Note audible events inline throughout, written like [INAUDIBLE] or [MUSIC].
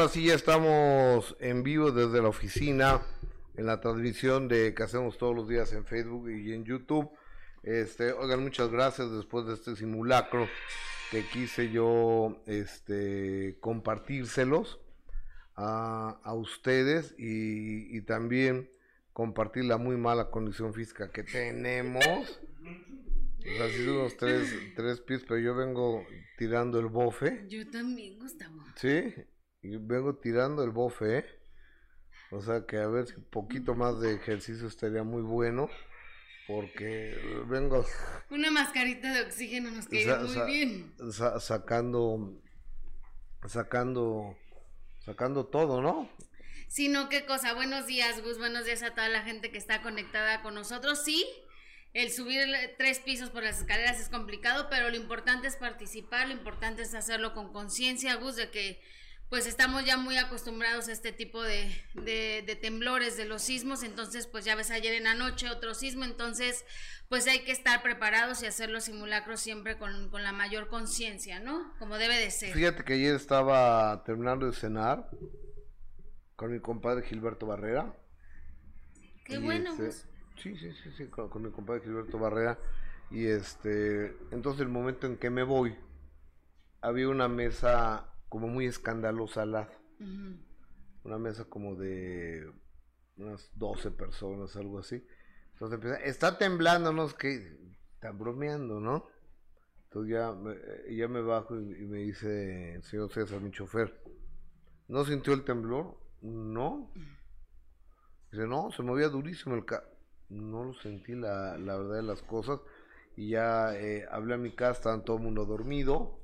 ahora sí ya estamos en vivo desde la oficina, en la transmisión de que hacemos todos los días en Facebook y en YouTube. Este, oigan, muchas gracias después de este simulacro que quise yo este, compartírselos a, a ustedes y, y también compartir la muy mala condición física que tenemos. O sea, sí unos tres, tres pies, pero yo vengo tirando el bofe. Yo también, Gustavo. Sí, y vengo tirando el bofe, ¿eh? O sea que a ver si un poquito más de ejercicio estaría muy bueno. Porque vengo. Una mascarita de oxígeno nos queda muy bien. sacando. Sacando. Sacando todo, ¿no? Sí, no, qué cosa. Buenos días, Gus. Buenos días a toda la gente que está conectada con nosotros. Sí, el subir tres pisos por las escaleras es complicado, pero lo importante es participar, lo importante es hacerlo con conciencia, Gus, de que pues estamos ya muy acostumbrados a este tipo de, de, temblores, de los sismos, entonces pues ya ves ayer en la noche otro sismo, entonces pues hay que estar preparados y hacer los simulacros siempre con, con la mayor conciencia, ¿no? Como debe de ser. Fíjate que ayer estaba terminando de cenar con mi compadre Gilberto Barrera. Qué bueno. Este, Sí, sí, sí, sí, con, mi compadre Gilberto Barrera. Y este, entonces el momento en que me voy, había una mesa como muy escandalosa al lado. Una mesa como de unas 12 personas, algo así. Entonces empecé, está temblando, no es que están bromeando, ¿no? Entonces ya, me, ya me bajo y, me dice el señor César, mi chofer, ¿no sintió el temblor? No. Dice, no, se movía durísimo el carro no lo sentí la, la verdad de las cosas. Y ya eh, hablé a mi casa, estaban todo el mundo dormido.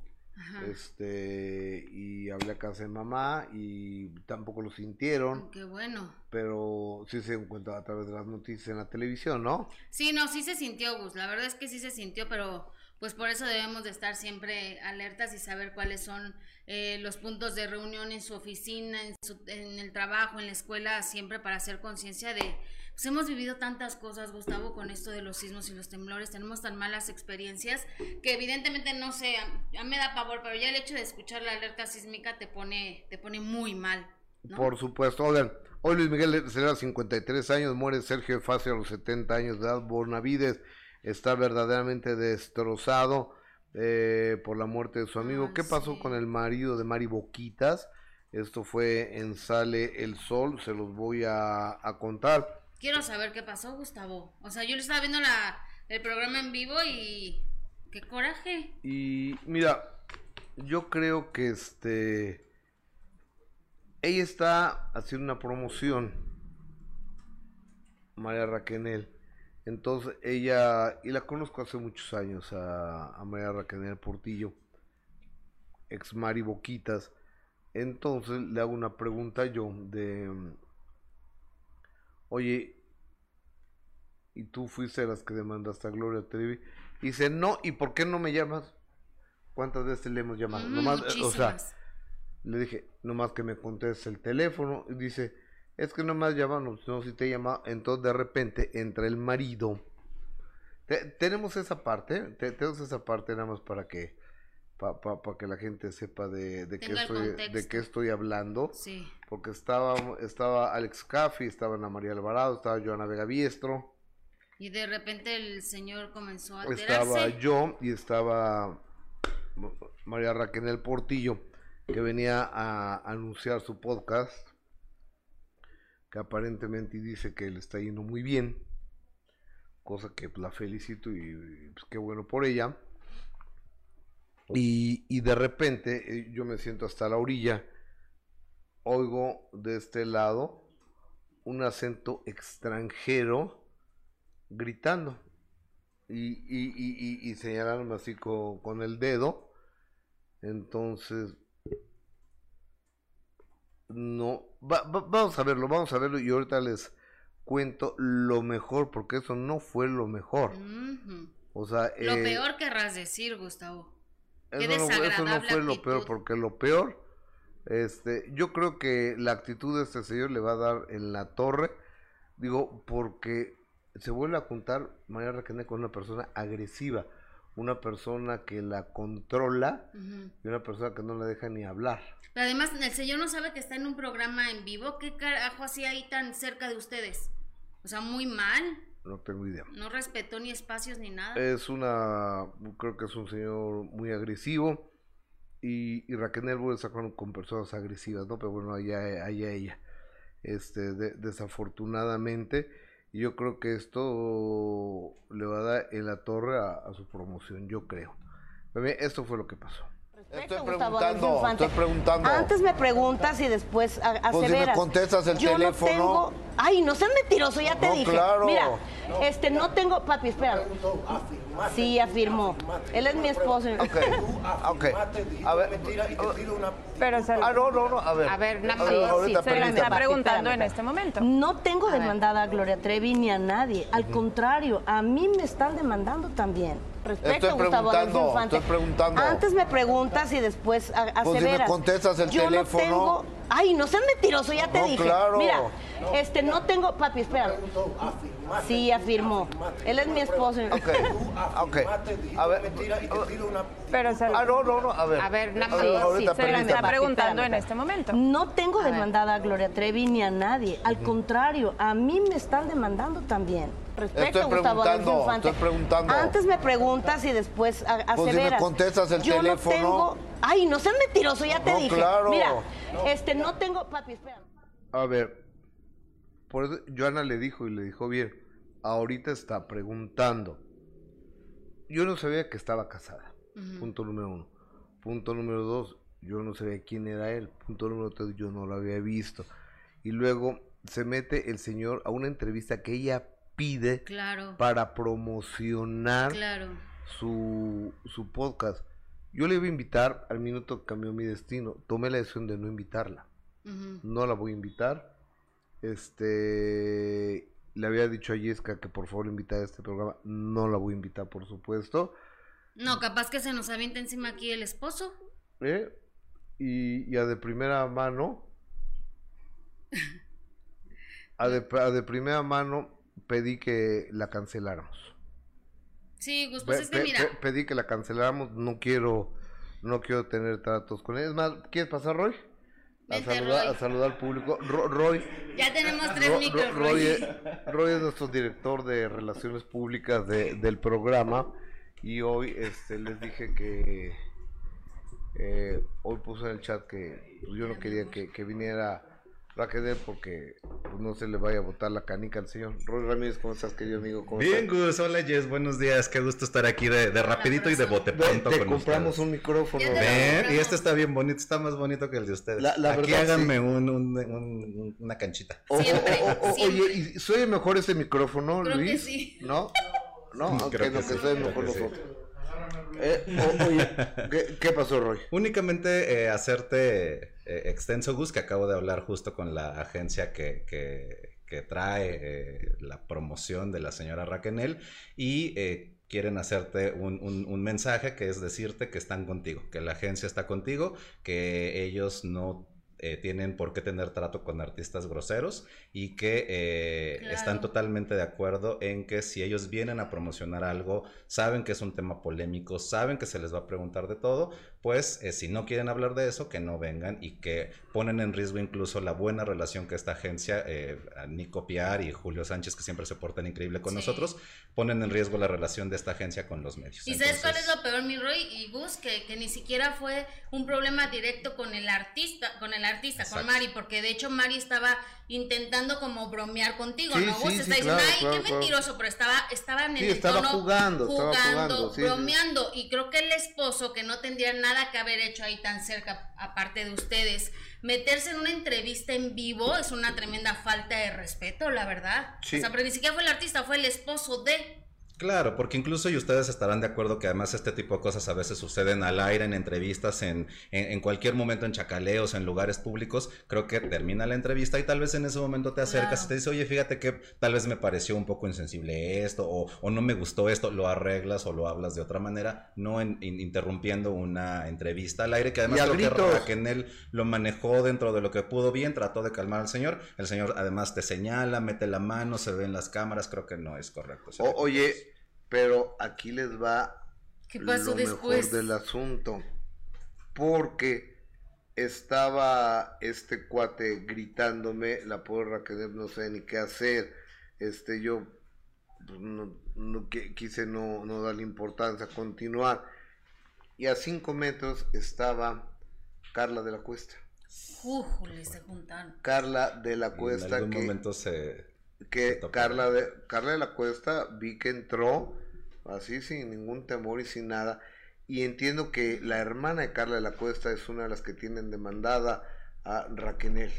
Este, y hablé a casa de mamá y tampoco lo sintieron. Qué bueno. Pero sí se encuentra a través de las noticias en la televisión, ¿no? Sí, no, sí se sintió, Gus. La verdad es que sí se sintió, pero pues por eso debemos de estar siempre alertas y saber cuáles son eh, los puntos de reunión en su oficina, en, su, en el trabajo, en la escuela, siempre para hacer conciencia de pues hemos vivido tantas cosas, Gustavo, con esto de los sismos y los temblores, tenemos tan malas experiencias que evidentemente no sé, a, mí me da pavor, pero ya el hecho de escuchar la alerta sísmica te pone, te pone muy mal. Por supuesto, oigan, hoy Luis Miguel celebra 53 años, muere Sergio Facio a los 70 años de edad, Bonavides está verdaderamente destrozado eh, por la muerte de su amigo. ¿Qué pasó con el marido de Mari Boquitas? Esto fue en Sale el Sol, se los voy a contar. Quiero saber qué pasó, Gustavo. O sea, yo le estaba viendo la, el programa en vivo y... ¡Qué coraje! Y mira, yo creo que este... Ella está haciendo una promoción, María Raquenel. Entonces ella, y la conozco hace muchos años a, a María Raquenel Portillo, ex Mari Boquitas. Entonces le hago una pregunta yo de oye, y tú fuiste las que demandaste a Gloria Trevi. Y dice, no, ¿y por qué no me llamas? ¿Cuántas veces le hemos llamado? Mm, o sea, le dije, nomás que me conteste el teléfono. Y dice, es que nomás llamamos, no, si te llama. Entonces de repente entra el marido. tenemos esa parte, tenemos esa parte nada más para que para pa, que la gente sepa de, de qué estoy de qué estoy hablando sí. porque estaba estaba Alex Caffi estaba Ana María Alvarado estaba Joana Vega Biestro y de repente el señor comenzó a alterarse. estaba yo y estaba María Raquel Portillo que venía a anunciar su podcast que aparentemente dice que le está yendo muy bien cosa que la felicito y pues, qué bueno por ella y, de repente eh, yo me siento hasta la orilla, oigo de este lado un acento extranjero gritando y, y, y, señalarme así con, el dedo. Entonces, no, vamos a verlo, vamos a verlo y ahorita les cuento lo mejor porque eso no fue lo mejor. O sea, lo eh, peor querrás decir, Gustavo. Eso no, fue lo peor, porque lo peor, este, yo creo que la actitud de este señor le va a dar en la torre, digo, porque se vuelve a juntar María Raquel con una persona agresiva. Una persona que la controla y una persona que no la deja ni hablar. Pero además, el señor no sabe que está en un programa en vivo. ¿Qué carajo hacía ahí tan cerca de ustedes? O sea, muy mal. No tengo idea. No respetó ni espacios ni nada. Es una, creo que es un señor muy agresivo y, y Raquel Nervo está con, personas agresivas, ¿no? Pero bueno, allá, allá ella. Este, desafortunadamente, yo creo que esto le va a dar en la torre a, a su promoción, yo creo. Esto fue lo que pasó. Estoy preguntando, estoy preguntando. Antes me preguntas y después aseveras. Pues si me contestas el Yo teléfono. No tengo... Ay, no seas mentiroso, ya te No, dije. claro. Mira, este, no tengo... Papi, espera. Sí, afirmó. Él es mi esposo. Ok, [LAUGHS] ok. A ver, Pero ah, no, no, no, a ver. A ver, ahorita, sí, se permítame. está preguntando en este momento. No tengo A ver. demandada a Gloria Trevi ni a nadie. Al contrario, a mí me están demandando también. Respecto Estoy a Gustavo preguntando, Infante. estoy preguntando. Antes me preguntas y después a- Pues si me aseveras. contestas el Yo teléfono. No tengo... Ay, no seas mentiroso, ya te No, dije. claro. Mira, este, no tengo... Papi, espera. Sí, afirmó. Él es mi esposo. Ok, [LAUGHS] ok. A ver, Pero se- ah, no, no, no, a ver. A ver, nada más, sí, ahorita, se permítame. está preguntando en este momento. No tengo A demandada a Gloria Trevi ni a nadie. Al contrario, a mí me están demandando también. Respecto Estoy a Gustavo Adolfo preguntando, Infante. estoy preguntando. Antes me preguntas y después a- Pues si me aseveras. contestas el Yo teléfono. No tengo... Ay, no seas mentiroso, ya te dije. claro. Mira, este, no tengo... Papi, espera. A ver, por eso Joana le dijo y le dijo bien, ahorita está preguntando. Yo no sabía que estaba casada, punto número uno. Punto número dos, yo no sabía quién era él. Punto número tres, yo no lo había visto. Y luego se mete el señor a una entrevista que ella pide Claro, para promocionar claro. su, su podcast. Yo le iba a invitar, al minuto cambió mi destino. Tomé la decisión de no invitarla no la voy a invitar. Este, le había dicho a Yesca que por favor invitara a este programa. No la voy a invitar, por supuesto. No, capaz que se nos avienta encima aquí el esposo. ¿eh? Y, y a de primera mano, a de, [LAUGHS] a de primera mano pedí que la canceláramos. Sí, Gus, pues Pe- es que mira, pe- pedí que la canceláramos. No quiero, no quiero tener tratos con ella. Es más, ¿quieres pasar, Roy? A saludar, a saludar al público. Ro- Roy, ya tenemos tres Ro- micros, Ro- Roy, Roy. es, [LAUGHS] Roy es nuestro director de relaciones públicas de- del programa y hoy este, les dije que eh, hoy puse en el chat que pues, yo no quería que, que viniera Raquel porque pues, no se le vaya a botar la canica al señor. Roy Ramírez, ¿cómo estás, querido amigo? ¿Cómo Bien, estás? Gus, hola Jess, buenos días, qué gusto estar aquí de, de rapidito y de bote Te, pronto te con compramos ustedes. un micrófono. Ven, y este está bien bonito, está más bonito que el de ustedes. La- la aquí verdad, háganme sí. un, un- un- una canchita. O- o- Siempre, o- o- siempre. Oye, ¿y ¿soy mejor ese micrófono, Creo que Luis? sí. ¿No? No, [LAUGHS] aunque Creo no que que sí, soy creo mejor que sí. nosotros. Eh, oye, ¿qué, qué pasó, Roy? [LAUGHS] Únicamente eh, hacerte eh, extenso, Gus, que acabo de hablar justo con la agencia que, que- que trae eh, la promoción de la señora Raquenel y eh, quieren hacerte un, un- un mensaje que es decirte que están contigo, que la agencia está contigo, que ellos no... tienen por qué tener trato con artistas groseros y que Claro. están totalmente de acuerdo en que si ellos vienen a promocionar algo, saben que es un tema polémico, saben que se les va a preguntar de todo, pues eh, si no quieren hablar de eso, que no vengan y que ponen en riesgo incluso la buena relación que esta agencia, eh, Nico Piar y Julio Sánchez, que siempre se portan increíble con Sí. nosotros, ponen en riesgo la relación de esta agencia con los medios. ¿Y sabes cuál es Entonces, lo peor, mi Roy y Gus? Que, que ni siquiera fue un problema directo con el artista, con el artista, con. Mari, porque de hecho Mari estaba intentando como bromear contigo, Sí, ¿no? Gus sí, está diciendo, claro, ay, claro, qué claro. mentiroso, pero estaba, estaban en Sí, el estaba tono jugando, estaba jugando, sí, sí. bromeando, y creo que el esposo, que no tendría nada que haber hecho ahí tan cerca, aparte de ustedes, meterse en una entrevista en vivo es una tremenda falta de respeto, la verdad. Sí. O sea, pero ni siquiera fue el artista, fue el esposo de... Claro, porque incluso y ustedes estarán de acuerdo que además este tipo de cosas a veces suceden al aire, en entrevistas, en, en, en cualquier momento, en chacaleos, en lugares públicos. Creo que termina la entrevista y tal vez en ese momento te acercas Claro. y te dice, oye, fíjate que tal vez me pareció un poco insensible esto, o, o no me gustó esto, lo arreglas o lo hablas de otra manera, no en- in- interrumpiendo una entrevista al aire, que además creo que gritos. Raquel lo manejó dentro de lo que pudo bien, trató de calmar al señor. El señor además te señala, mete la mano, se ve en las cámaras, creo que no es correcto. O- oye. Pero aquí les va ¿Qué pasó lo después? mejor del asunto. Porque estaba este cuate gritándome, la porra que no sé ni qué hacer. Este, yo pues, no, no qui- quise no, no darle importancia, continuar. Y a cinco metros estaba Carla de la Cuesta. Újule, se juntaron. Carla de la En Cuesta algún que, momento se... que. Carla de, Carla de la Cuesta vi que entró así sin ningún temor y sin nada. Y entiendo que la hermana de Carla de la Cuesta es una de las que tienen demandada a Raquenel,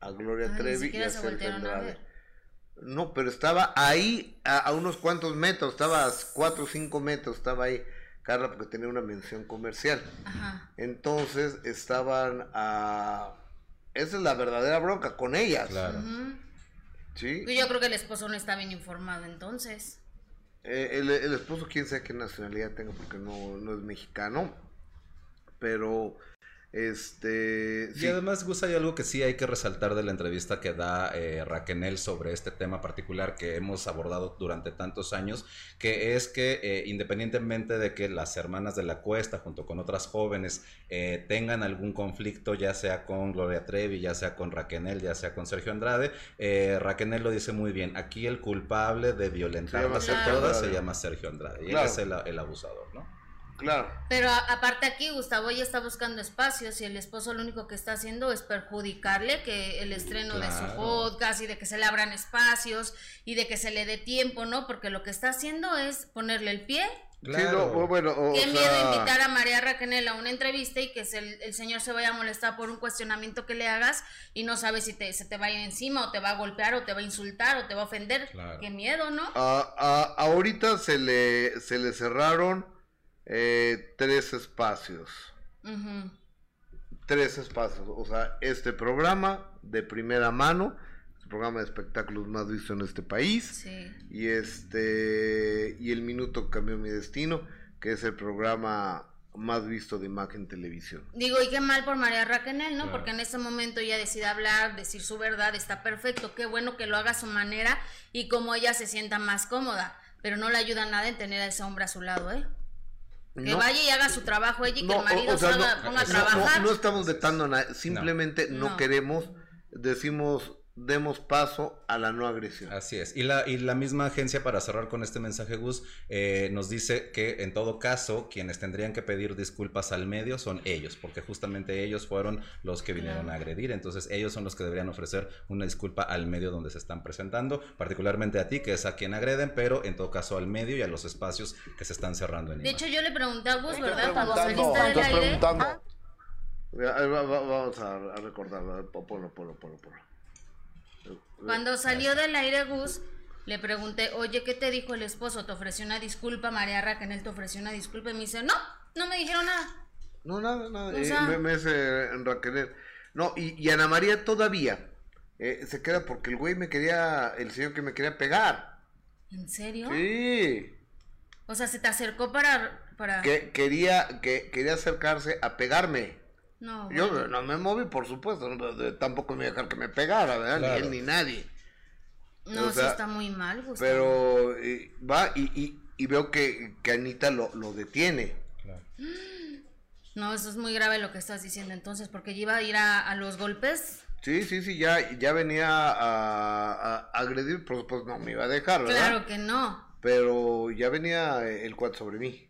a Gloria Trevi y a se Sergio a Andrade. No, pero estaba ahí a, a unos cuantos metros, estaba a cuatro o cinco metros, estaba ahí Carla porque tenía una mención comercial. Ajá. Entonces estaban a... Esa es la verdadera bronca con ellas. Claro. ¿Sí? Yo creo que el esposo no está bien informado entonces. Eh, el, el esposo, quién sabe qué nacionalidad tenga, porque no, no es mexicano. Pero, este. Y sí, además, Gus, hay algo que sí hay que resaltar de la entrevista que da eh, Raquenel sobre este tema particular que hemos abordado durante tantos años, que es que eh, independientemente de que las hermanas de la cuesta, junto con otras jóvenes, eh, tengan algún conflicto, ya sea con Gloria Trevi, ya sea con Raquenel, ya sea con Sergio Andrade, eh, Raquenel lo dice muy bien, aquí el culpable de violentarlas a todas se llama Sergio Andrade, y Claro. él es el, el abusador, ¿no? Claro. Pero a- aparte aquí Gustavo ella está buscando espacios y el esposo lo único que está haciendo es perjudicarle que el estreno de su Claro. podcast y de que se le abran espacios y de que se le dé tiempo, ¿no? Porque lo que está haciendo es ponerle el pie. Sí, no, bueno, o Qué sea, miedo invitar a María Raquenel a una entrevista y que se- el, el señor se vaya a molestar por un cuestionamiento que le hagas y no sabe si te, se te va a ir encima o te va a golpear o te va a insultar o te va a ofender. Claro. Qué miedo, ¿no? a- a- ahorita se le, se le cerraron eh, tres espacios. Tres espacios. O sea, este programa de primera mano, el programa de espectáculos más visto en este país. Sí. y este y el minuto cambió mi destino que es el programa más visto de imagen televisión Digo, y qué mal por María Raquenel, ¿no? Claro. Porque en este momento ella decide hablar, decir su verdad, está perfecto, qué bueno que lo haga a su manera y como ella se sienta más cómoda, pero no le ayuda nada en tener a ese hombre a su lado, ¿eh? Que No, vaya y haga su trabajo ella y que no, el marido o- sea, salga, no- ponga a trabajar. no, estamos vetando a nadie simplemente no, No. queremos decimos demos paso a la no agresión Así es. Y la, y la misma agencia, para cerrar con este mensaje, Gus, eh, nos dice que en todo caso, quienes tendrían que pedir disculpas al medio son ellos, porque justamente ellos fueron los que vinieron a agredir. Entonces, ellos son los que deberían ofrecer una disculpa al medio donde se están presentando, particularmente a ti, que es a quien agreden, pero en todo caso al medio y a los espacios que se están cerrando en De imagen. hecho, yo le pregunté a Gus, ¿verdad? Cuando preguntando, saliste del aire. va- vamos a, recordar ponlo ponlo ponlo ponlo Cuando salió del aire Gus, le pregunté, oye, ¿qué te dijo el esposo? ¿Te ofreció una disculpa? María Raquenel te ofreció una disculpa y me dice, no, no me dijeron nada. no nada nada O eh, sea- me, me hace Raquel no y, y Ana María todavía eh, se queda porque el güey me quería el señor que me quería pegar ¿En serio? sí O sea, se te acercó para... para... que quería que quería acercarse a pegarme. No, Yo bueno. no me moví, por supuesto, tampoco me iba a dejar que me pegara, ¿verdad? Claro. Ni él ni nadie. No, o sí está muy mal, Gustavo. Pero eh, va y, y, y veo que, que Anita lo, lo detiene. Claro. [GASPS] No, eso es muy grave lo que estás diciendo entonces, porque ya iba a ir a, a los golpes. Sí, sí, sí, ya, ya venía a, a- a agredir, por supuesto no me iba a dejar, ¿verdad? Claro que no. Pero ya venía el cuad sobre mí.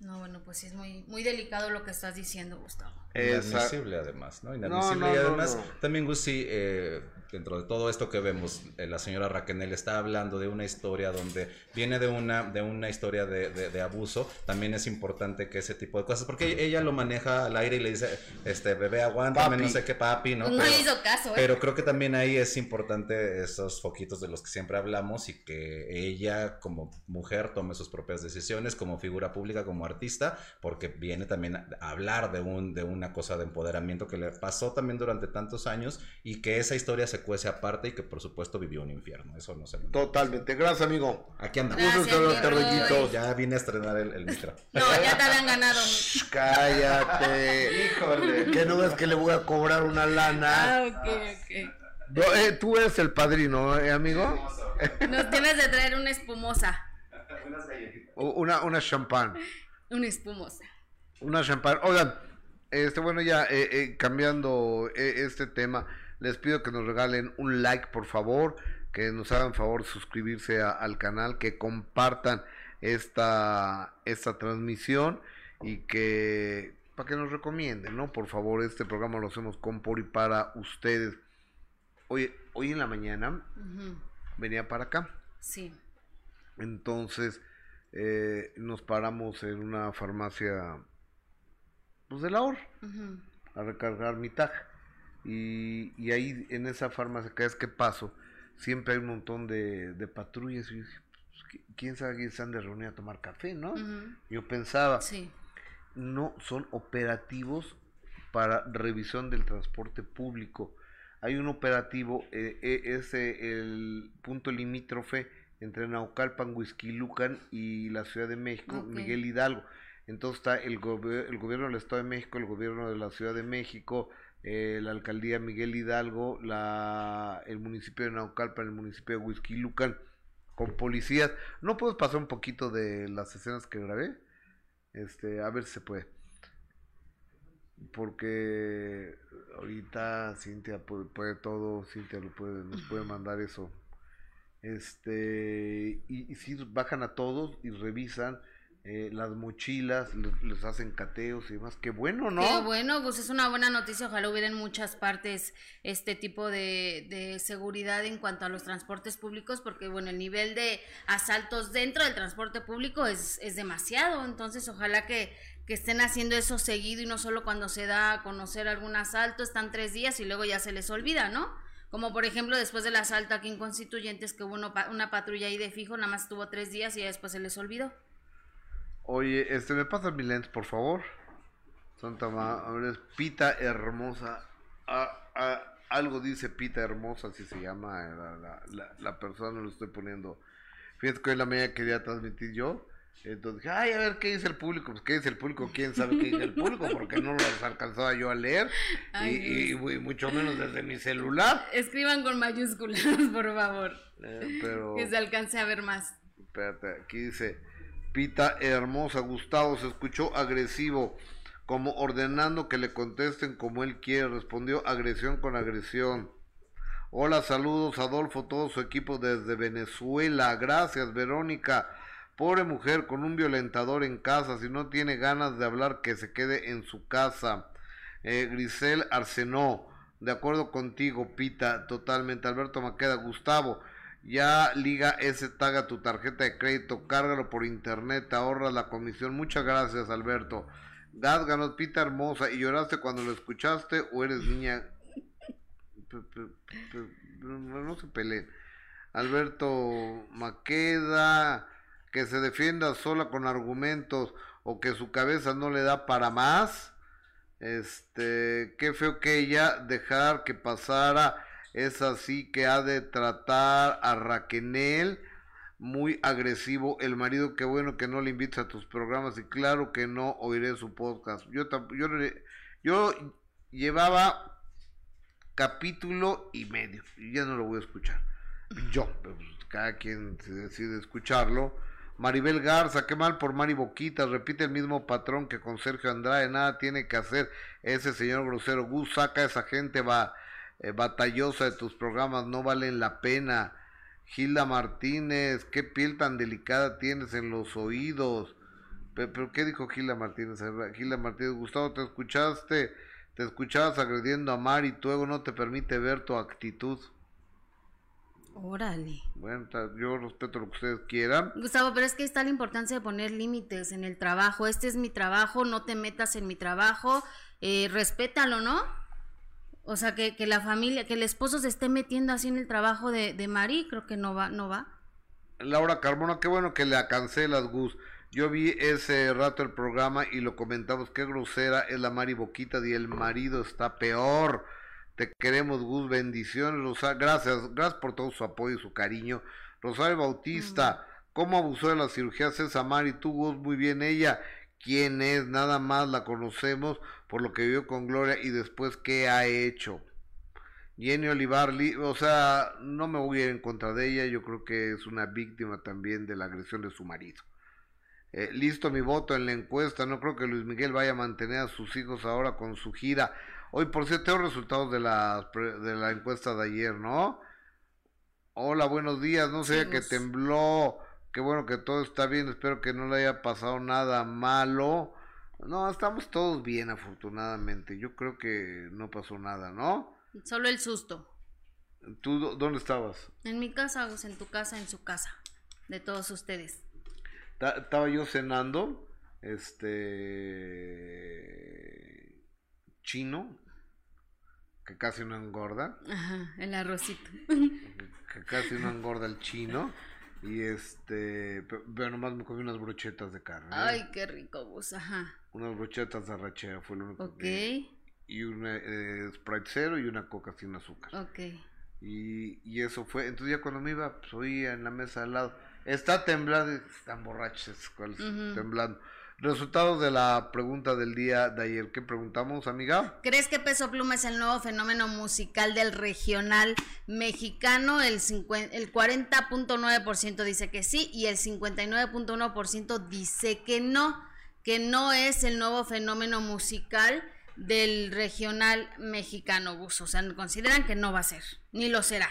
No, bueno, pues sí es muy, muy delicado lo que estás diciendo, Gustavo. Esa- Inadmisible además, ¿no? Inadmisible no, y no, además no. también Gus, sí, eh, dentro de todo esto que vemos, eh, la señora Raquenel está hablando de una historia donde viene de una, de una historia de, de- de abuso, también es importante que ese tipo de cosas, porque ella lo maneja al aire y le dice, este, bebé, aguántame, Papi. no sé qué, papi, ¿no? No, Pero- hizo caso, ¿eh? pero creo que también ahí es importante esos foquitos de los que siempre hablamos y que ella como mujer tome sus propias decisiones como figura pública, como artista, porque viene también a hablar de, un, de una cosa de empoderamiento que le pasó también durante tantos años y que esa historia se cuece aparte y que por supuesto vivió un infierno. Eso no se me... Totalmente. Gracias, amigo. Aquí andamos. Gracias. Ya vine a estrenar el, el micro. No, ya te habían ganado. Shh, Cállate. Híjole. Que no ves que le voy a cobrar una lana. Ah, ok, ok. No, eh, tú eres el padrino, ¿eh, amigo? Nos debes de traer una espumosa. Unas galletitas. una, una champán. Una espumosa. Una champán. Oigan, este, bueno, ya eh, eh, cambiando eh, este tema, les pido que nos regalen un like, por favor, que nos hagan favor de suscribirse al canal, que compartan esta, esta transmisión y que para que nos recomienden, ¿no? Por favor, este programa lo hacemos con por y para ustedes. Hoy, hoy en la mañana venía para acá. Sí. Entonces eh, nos paramos en una farmacia pues de la HOR a recargar mi tag. Y, y, ahí en esa farmacia, cada vez que paso, siempre hay un montón de, de patrullas. Y pues, quién sabe quién están de reunir a tomar café, ¿no? Yo pensaba, sí. no son operativos para revisión del transporte público. Hay un operativo, eh, eh, es el punto limítrofe entre Naucalpan, Huizquilucan y la Ciudad de México, Miguel Hidalgo. Entonces está el, el gobierno del Estado de México, el gobierno de la Ciudad de México, eh, la alcaldía Miguel Hidalgo, la, el municipio de Naucalpan, el municipio de Huizquilucan, con policías. ¿No puedes pasar un poquito de las escenas que grabé? Este, a ver si se puede. Porque ahorita Cintia puede, puede todo, Cintia lo puede, nos puede mandar eso este, y, si bajan a todos y revisan eh, las mochilas, les, hacen cateos y demás. Qué bueno, ¿no? Qué bueno, pues es una buena noticia. Ojalá hubiera en muchas partes este tipo de, de, seguridad en cuanto a los transportes públicos, porque bueno, el nivel de asaltos dentro del transporte público es, es demasiado. Entonces, ojalá que, que estén haciendo eso seguido y no solo cuando se da a conocer algún asalto, están tres días y luego ya se les olvida, ¿no? Como por ejemplo después del asalto aquí en Constituyentes que hubo una patrulla ahí de fijo, nada más estuvo tres días y después se les olvidó. Oye, este, ¿me pasas mi lens, por favor? Santa Madre, Pita Hermosa. algo dice Pita Hermosa, así se llama la, la, la, persona, lo estoy poniendo. Fíjate que hoy la media quería transmitir yo. Entonces dije, ay, a ver qué dice el público. Pues qué dice el público, quién sabe qué dice el público, porque no los alcanzaba yo a leer, [LAUGHS] y, mucho menos desde mi celular. Escriban con mayúsculas, [LAUGHS] por favor. Eh, que se alcance a ver más. Espérate, aquí dice, Pita hermosa, Gustavo se escuchó agresivo, como ordenando que le contesten como él quiere. Respondió agresión con agresión. Hola, saludos Adolfo, todo su equipo desde Venezuela. Gracias, Verónica. Pobre mujer con un violentador en casa, si no tiene ganas de hablar, que se quede en su casa. Eh, Grisel Arsenó, de acuerdo contigo, Pita, totalmente. Alberto Maqueda, Gustavo, ya liga ese tag a tu tarjeta de crédito, cárgalo por internet, te ahorras la comisión. Muchas gracias, Alberto. Gásganos, Pita hermosa, ¿y lloraste cuando lo escuchaste o eres niña? No se peleen. Alberto Maqueda que se defienda sola con argumentos o que su cabeza no le da para más. Este, qué feo que ella dejar que pasara, es así que ha de tratar a Raquenel muy agresivo el marido, qué bueno que no le invites a tus programas y claro que no oiré su podcast. Yo yo, yo llevaba capítulo y medio y ya no lo voy a escuchar. Yo, pues, cada quien decide escucharlo Maribel Garza, qué mal por Mari Boquita, repite el mismo patrón que con Sergio Andrade, nada tiene que hacer ese señor grosero. Gus, saca a esa gente va, eh, batallosa de tus programas, no valen la pena. Gilda Martínez, qué piel tan delicada tienes en los oídos. Pero, ¿qué dijo Gilda Martínez? Gilda Martínez, Gustavo, te escuchaste, te escuchabas agrediendo a Mari, tu ego no te permite ver tu actitud. Órale. Bueno, yo respeto lo que ustedes quieran. Gustavo, pero es que está la importancia de poner límites en el trabajo. Este es mi trabajo, no te metas en mi trabajo, eh, respétalo, ¿no? O sea, que, que, la familia, que el esposo se esté metiendo así en el trabajo de, de Mari, creo que no va, no va. Laura Carmona, qué bueno que le cancelas, Gus. Yo vi ese rato el programa y lo comentamos, qué grosera es la Mari Boquita y el marido está peor. Te queremos, Gus. Bendiciones, Rosario. Gracias, gracias por todo su apoyo y su cariño. Rosario Bautista, ¿cómo abusó de la cirugía César Mari? Tú, Gus, muy bien. Ella, ¿quién es? Nada más la conocemos por lo que vio con Gloria y después qué ha hecho. Jenny Olivar, o sea, no me voy a ir en contra de ella, yo creo que es una víctima también de la agresión de su marido. Eh, listo mi voto en la encuesta. No creo que Luis Miguel vaya a mantener a sus hijos ahora con su gira. Hoy, por cierto, tengo resultados de la, de la encuesta de ayer, ¿no? Hola, buenos días. No sé Sí, que tembló. Qué bueno que todo está bien. Espero que no le haya pasado nada malo. No, estamos todos bien, afortunadamente. Yo creo que no pasó nada, ¿no? Solo el susto. ¿Tú dó- dónde estabas? En mi casa, en tu casa, en su casa. De todos ustedes. Ta- Estaba yo cenando, este chino, que casi no engorda, Ajá, el arrocito. que casi no engorda el chino, y este, pe- pero nomás me comí unas brochetas de carne. Ay, qué rico, Gus. Ajá. unas brochetas de arrachera fue lo único Ok, que, y una eh, Sprite cero y una coca sin azúcar, ok. y, y eso fue, entonces ya cuando me iba, pues oía en la mesa al lado, está temblando, están borrachos, ¿cuál es? Temblando. Resultados de la pregunta del día de ayer. ¿Qué preguntamos, amiga? ¿Crees que Peso Pluma es el nuevo fenómeno musical del regional mexicano? El, 50 el 40.9% dice que sí y el 59.1% dice que no, que no es el nuevo fenómeno musical del regional mexicano, Gus. O sea, consideran que no va a ser, ni lo será.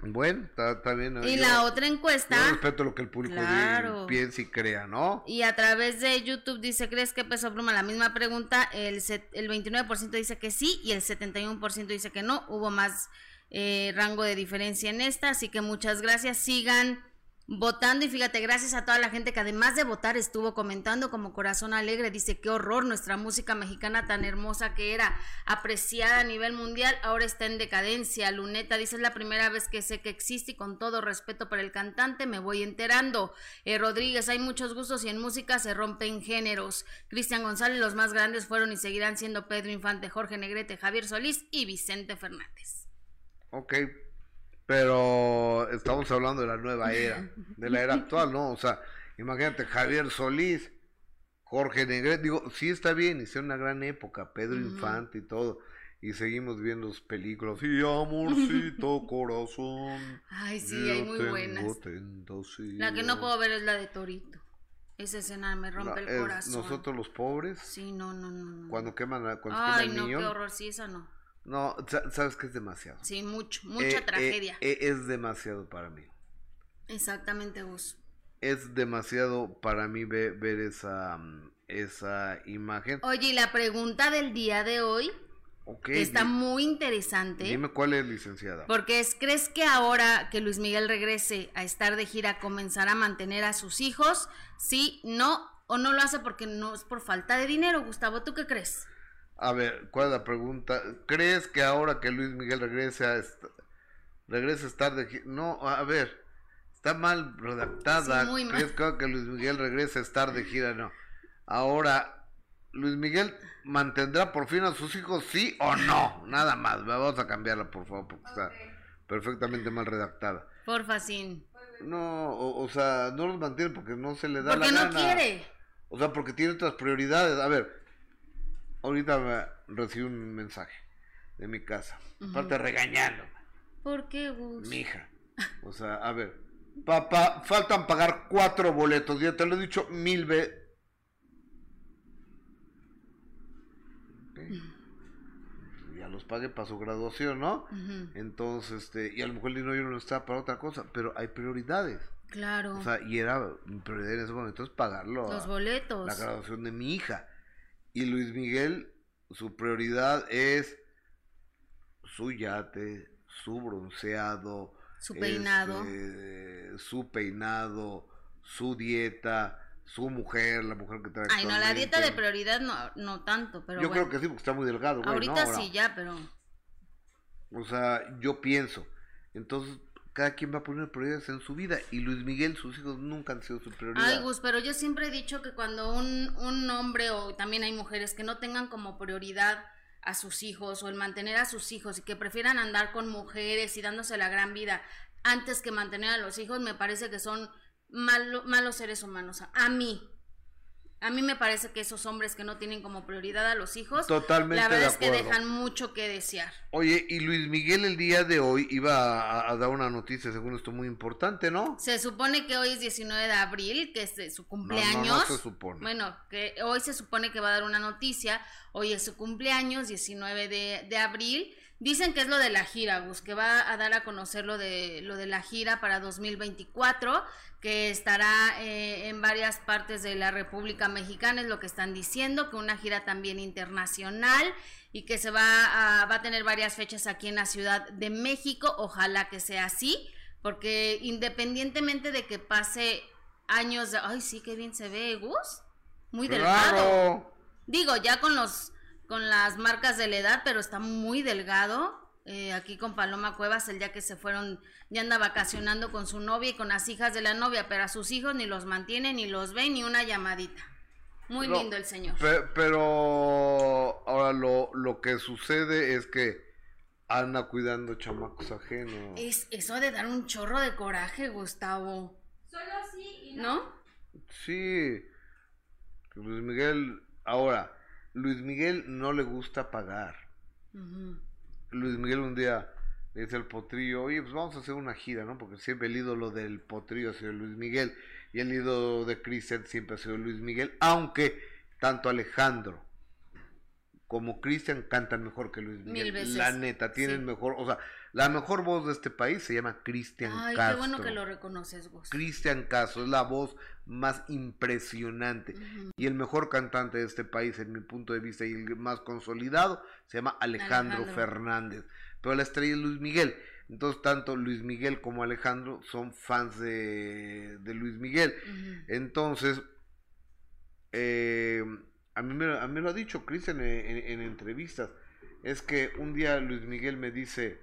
Bueno, está, está bien. Y yo- la otra encuesta... Yo respeto lo que el público diga, Claro. piense y crea, ¿no? Y a través de YouTube dice, ¿crees que Peso Pluma? La misma pregunta, el, set- el 29% dice que sí y el 71% dice que no. Hubo más eh, rango de diferencia en esta, así que muchas gracias. Sigan votando y fíjate, gracias a toda la gente que además de votar estuvo comentando como Corazón Alegre. Dice, qué horror, nuestra música mexicana tan hermosa que era apreciada a nivel mundial, ahora está en decadencia. Luneta dice, es la primera vez que sé que existe y con todo respeto para el cantante me voy enterando. Eh, Rodríguez, hay muchos gustos y en música se rompen géneros. Cristian González, los más grandes fueron y seguirán siendo Pedro Infante, Jorge Negrete, Javier Solís y Vicente Fernández. Ok. Pero estamos hablando de la nueva era, [LAUGHS] de la era actual, ¿no? O sea, imagínate, Javier Solís, Jorge Negrete, digo, sí está bien, hizo una gran época, Pedro Infante y todo. Y seguimos viendo películas. Y amorcito [LAUGHS] corazón. Ay, sí, hay muy tengo buenas. La que no puedo ver es la de Torito. Esa escena me rompe La- el corazón. Nosotros los pobres, Sí, no, no, no. no. cuando queman, cuando Ay, queman no, niño. qué horror, sí, esa no. No, sa- sabes que es demasiado. Sí, mucho, mucha Eh, eh, tragedia. eh, es demasiado para mí. Exactamente, Gus. Es demasiado para mí ve- ver esa, mm, esa imagen. Oye, y la pregunta del día de hoy, Ok, que está muy interesante, dime cuál es, licenciada. porque es, ¿crees que ahora que Luis Miguel regrese a estar de gira comenzará a mantener a sus hijos? Sí, no, o no lo hace porque no es por falta de dinero, Gustavo, ¿tú qué crees? A ver, ¿cuál es la pregunta? ¿Crees que ahora que Luis Miguel regrese a, est- regrese a estar de No, a ver, está mal redactada. Sí, muy mal. ¿Crees que ahora que Luis Miguel regrese a estar de gira? No. Ahora, ¿Luis Miguel mantendrá por fin a sus hijos, sí o no? Nada más. Vamos a cambiarla, por favor, porque está perfectamente mal redactada. Porfa, sin. No, o, o sea, no los mantiene porque no se le da Porque la no gana. quiere. O sea, porque tiene otras prioridades. A ver, ahorita recibí un mensaje de mi casa. Aparte regañándome, ¿Por qué, Gus? mi hija. O sea, a ver, papá, faltan pagar cuatro boletos. Ya te lo he dicho mil veces. Ya los pagué para su graduación, ¿no? Entonces, este, y a lo mejor el dinero no está para otra cosa, pero hay prioridades. Claro, O sea, y era mi prioridad en ese momento es pagarlo. los a- boletos. la graduación de mi hija. Y Luis Miguel, su prioridad es su yate, su bronceado, Su peinado. este, su peinado, su dieta, su mujer, la mujer que trae Ay, no, la dieta de prioridad no, no tanto, pero Yo bueno. creo que sí, porque está muy delgado, güey, Ahorita ¿no? Ahora, sí, ya, pero... O sea, yo pienso. Entonces, cada quien va a poner prioridades en su vida. Y Luis Miguel, sus hijos nunca han sido su prioridad. Ay, Gus, pero yo siempre he dicho que cuando un, un hombre o también hay mujeres que no tengan como prioridad a sus hijos o el mantener a sus hijos y que prefieran andar con mujeres y dándose la gran vida antes que mantener a los hijos, me parece que son malo- malos seres humanos. A mí. A mí me parece que esos hombres que no tienen como prioridad a los hijos, Totalmente la verdad de es que dejan mucho que desear. Oye, y Luis Miguel el día de hoy iba a, a dar una noticia, según esto, muy importante, ¿no? Se supone que hoy es 19 de abril, que es eh, su No, cumpleaños. no, no se supone. Bueno, que hoy se supone que va a dar una noticia. Hoy es su cumpleaños, 19 de, de abril. Dicen que es lo de la gira, Gus, que va a dar a conocer lo de, lo de la gira para 2024, que estará eh, en varias partes de la República Mexicana, es lo que están diciendo, que una gira también internacional y que se va a, va a tener varias fechas aquí en la Ciudad de México. Ojalá que sea así, porque independientemente de que pase años de... Ay, sí, qué bien se ve, Gus. Muy delgado. Claro. Digo, ya con los con las marcas de la edad, pero está muy delgado. Eh, aquí con Paloma Cuevas, el día que se fueron, ya anda vacacionando con su novia y con las hijas de la novia, pero a sus hijos ni los mantiene, ni los ve, ni una llamadita. Muy No, lindo el señor. Pe- pero ahora lo, lo que sucede es que anda cuidando chamacos ajenos. Es eso de dar un chorro de coraje, Gustavo. Solo sí y ¿No? Sí. Luis Miguel, ahora, Luis Miguel no le gusta pagar. Luis Miguel un día le dice al potrillo, oye, pues vamos a hacer una gira, ¿no? Porque siempre el ídolo del potrillo ha sido Luis Miguel y el ídolo de Cristian siempre ha sido Luis Miguel, aunque tanto Alejandro como Cristian cantan mejor que Luis Miguel. Mil veces, La neta, tienen sí. mejor, o sea, la mejor voz de este país se llama Cristian Ay, Castro. qué bueno que lo reconoces, Gus. Cristian Castro es la voz más impresionante y el mejor cantante de este país en mi punto de vista y el más consolidado se llama Alejandro, Alejandro. Fernández pero la estrella es Luis Miguel entonces tanto Luis Miguel como Alejandro son fans de, de Luis Miguel entonces eh, a, mí me, a mí lo ha dicho Cristian en, en- en entrevistas es que un día Luis Miguel me dice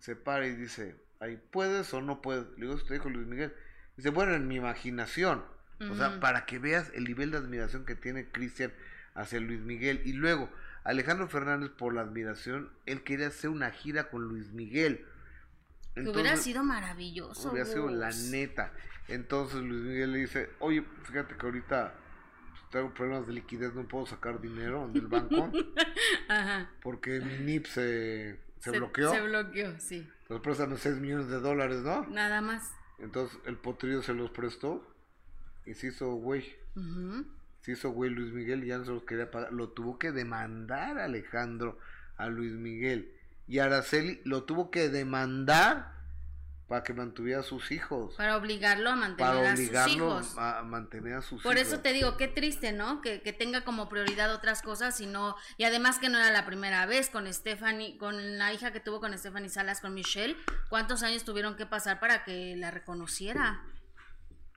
se para y dice ay puedes o no puedes le digo "Esto te dijo Luis Miguel dice bueno en mi imaginación o sea, para que veas el nivel de admiración que tiene Cristian hacia Luis Miguel. Y luego, Alejandro Fernández, por la admiración, él quería hacer una gira con Luis Miguel. Que hubiera sido maravilloso. hubiera sido la neta. Entonces Luis Miguel le dice, oye, fíjate que ahorita pues, tengo problemas de liquidez, no puedo sacar dinero del banco [LAUGHS] Ajá. porque mi NIP se, se, bloqueó. Se bloqueó, sí. Entonces préstame 6 millones de dólares, ¿no? Nada más. Entonces el potrillo se los prestó y se hizo güey. Se hizo güey Luis Miguel y ya no se los quería pagar. Lo tuvo que demandar Alejandro a Luis Miguel. Y Araceli lo tuvo que demandar para que mantuviera a sus hijos. Para obligarlo a mantener Para a sus hijos. a mantener a sus Por hijos. eso te digo, qué triste, ¿no? Que, que tenga como prioridad otras cosas y no, y además que no era la primera vez con Stephanie, con la hija que tuvo con Stephanie Salas, con Michelle, ¿cuántos años tuvieron que pasar para que la reconociera?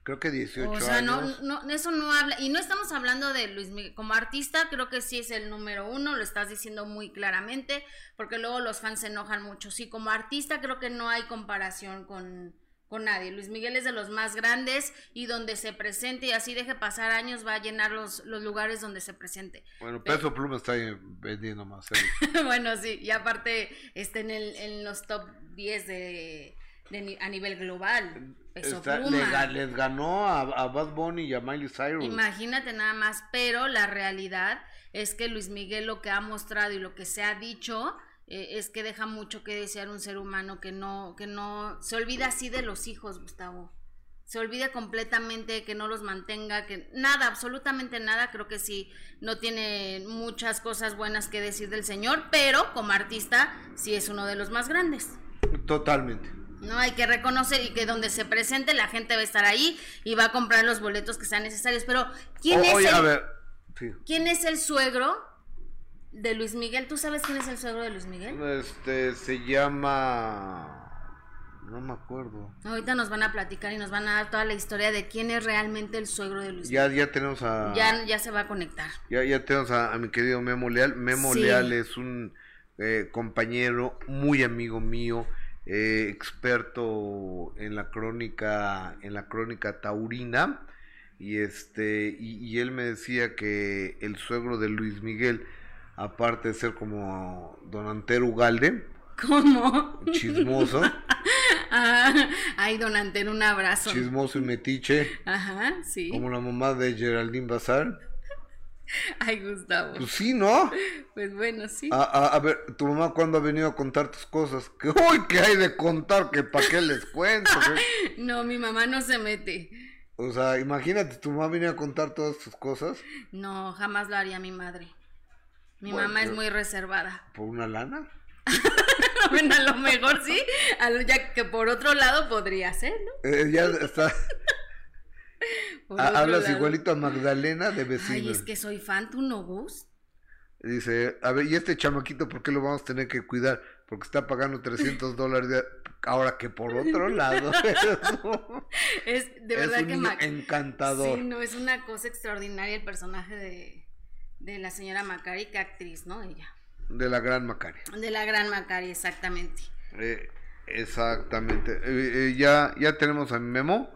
Creo que 18 O sea, no, años. no, eso no habla, y no estamos hablando de Luis Miguel, como artista creo que sí es el número uno, lo estás diciendo muy claramente, porque luego los fans se enojan mucho, sí, como artista creo que no hay comparación con, con nadie, Luis Miguel es de los más grandes y donde se presente y así deje pasar años va a llenar los, los lugares donde se presente. Bueno, Peso Pluma está vendiendo más. ¿eh? [LAUGHS] bueno, sí, y aparte está en, el, en los top 10 de, de ni- a nivel global, Peso Está- Pluma. le ga- les ganó a, a Bad Bunny y a Miley Cyrus. Imagínate nada más, pero la realidad es que Luis Miguel lo que ha mostrado y lo que se ha dicho eh, es que deja mucho que desear un ser humano que no, que no, se olvida así de los hijos, Gustavo. Se olvida completamente que no los mantenga, que nada, absolutamente nada, creo que sí, no tiene muchas cosas buenas que decir del señor, pero como artista sí es uno de los más grandes. Totalmente. No hay que reconocer y que donde se presente la gente va a estar ahí y va a comprar los boletos que sean necesarios. Pero, ¿quién, O- es, oye, el, a ver. Sí. ¿quién es el suegro de Luis Miguel? ¿Tú sabes quién es el suegro de Luis Miguel? Este se llama. No me acuerdo. Ahorita nos van a platicar y nos van a dar toda la historia de quién es realmente el suegro de Luis Ya, ya tenemos a. Miguel. Ya, ya se va a conectar. Ya, ya tenemos a, a mi querido Memo Leal. Memo Sí. Leal es un eh, compañero, muy amigo mío, eh, experto en la crónica, en la crónica taurina. Y este, y, y él me decía que el suegro de Luis Miguel, aparte de ser como Don Antero Ugalde, ¿Cómo? chismoso, [LAUGHS] Ah, ay, don Antero, un abrazo. chismoso y metiche, Ajá, sí. como la mamá de Geraldine Bazar. [LAUGHS] Ay, Gustavo. Pues sí, ¿no? Pues bueno, sí. A, a- a ver, tu mamá cuando ha venido a contar tus cosas, que [LAUGHS] uy, que hay de contar, que para qué les cuento. [LAUGHS] No, mi mamá no se mete. O sea, imagínate, tu mamá viene a contar todas tus cosas No, jamás lo haría mi madre. Mi Bueno, mamá es muy reservada. por una lana. Bueno, a lo mejor sí, a lo- ya que por otro lado podría ser, ¿no? Eh, ya está, [LAUGHS] hablas lado. igualito a Magdalena de Ay, vecino. es que soy fan, ¿tú no, Gus? Dice, a ver, ¿y este chamaquito por qué lo vamos a tener que cuidar? Porque está pagando 300 dólares de- ahora que por otro lado. [LAUGHS] [LAUGHS] Es de es verdad un que niño encantador. Sí, no, es una cosa extraordinaria el personaje de, de la señora Macari, que actriz, ¿no? Ella. De la gran Macaria. De la gran Macari, exactamente. Eh, exactamente. Eh, eh, ya, ya tenemos a Memo.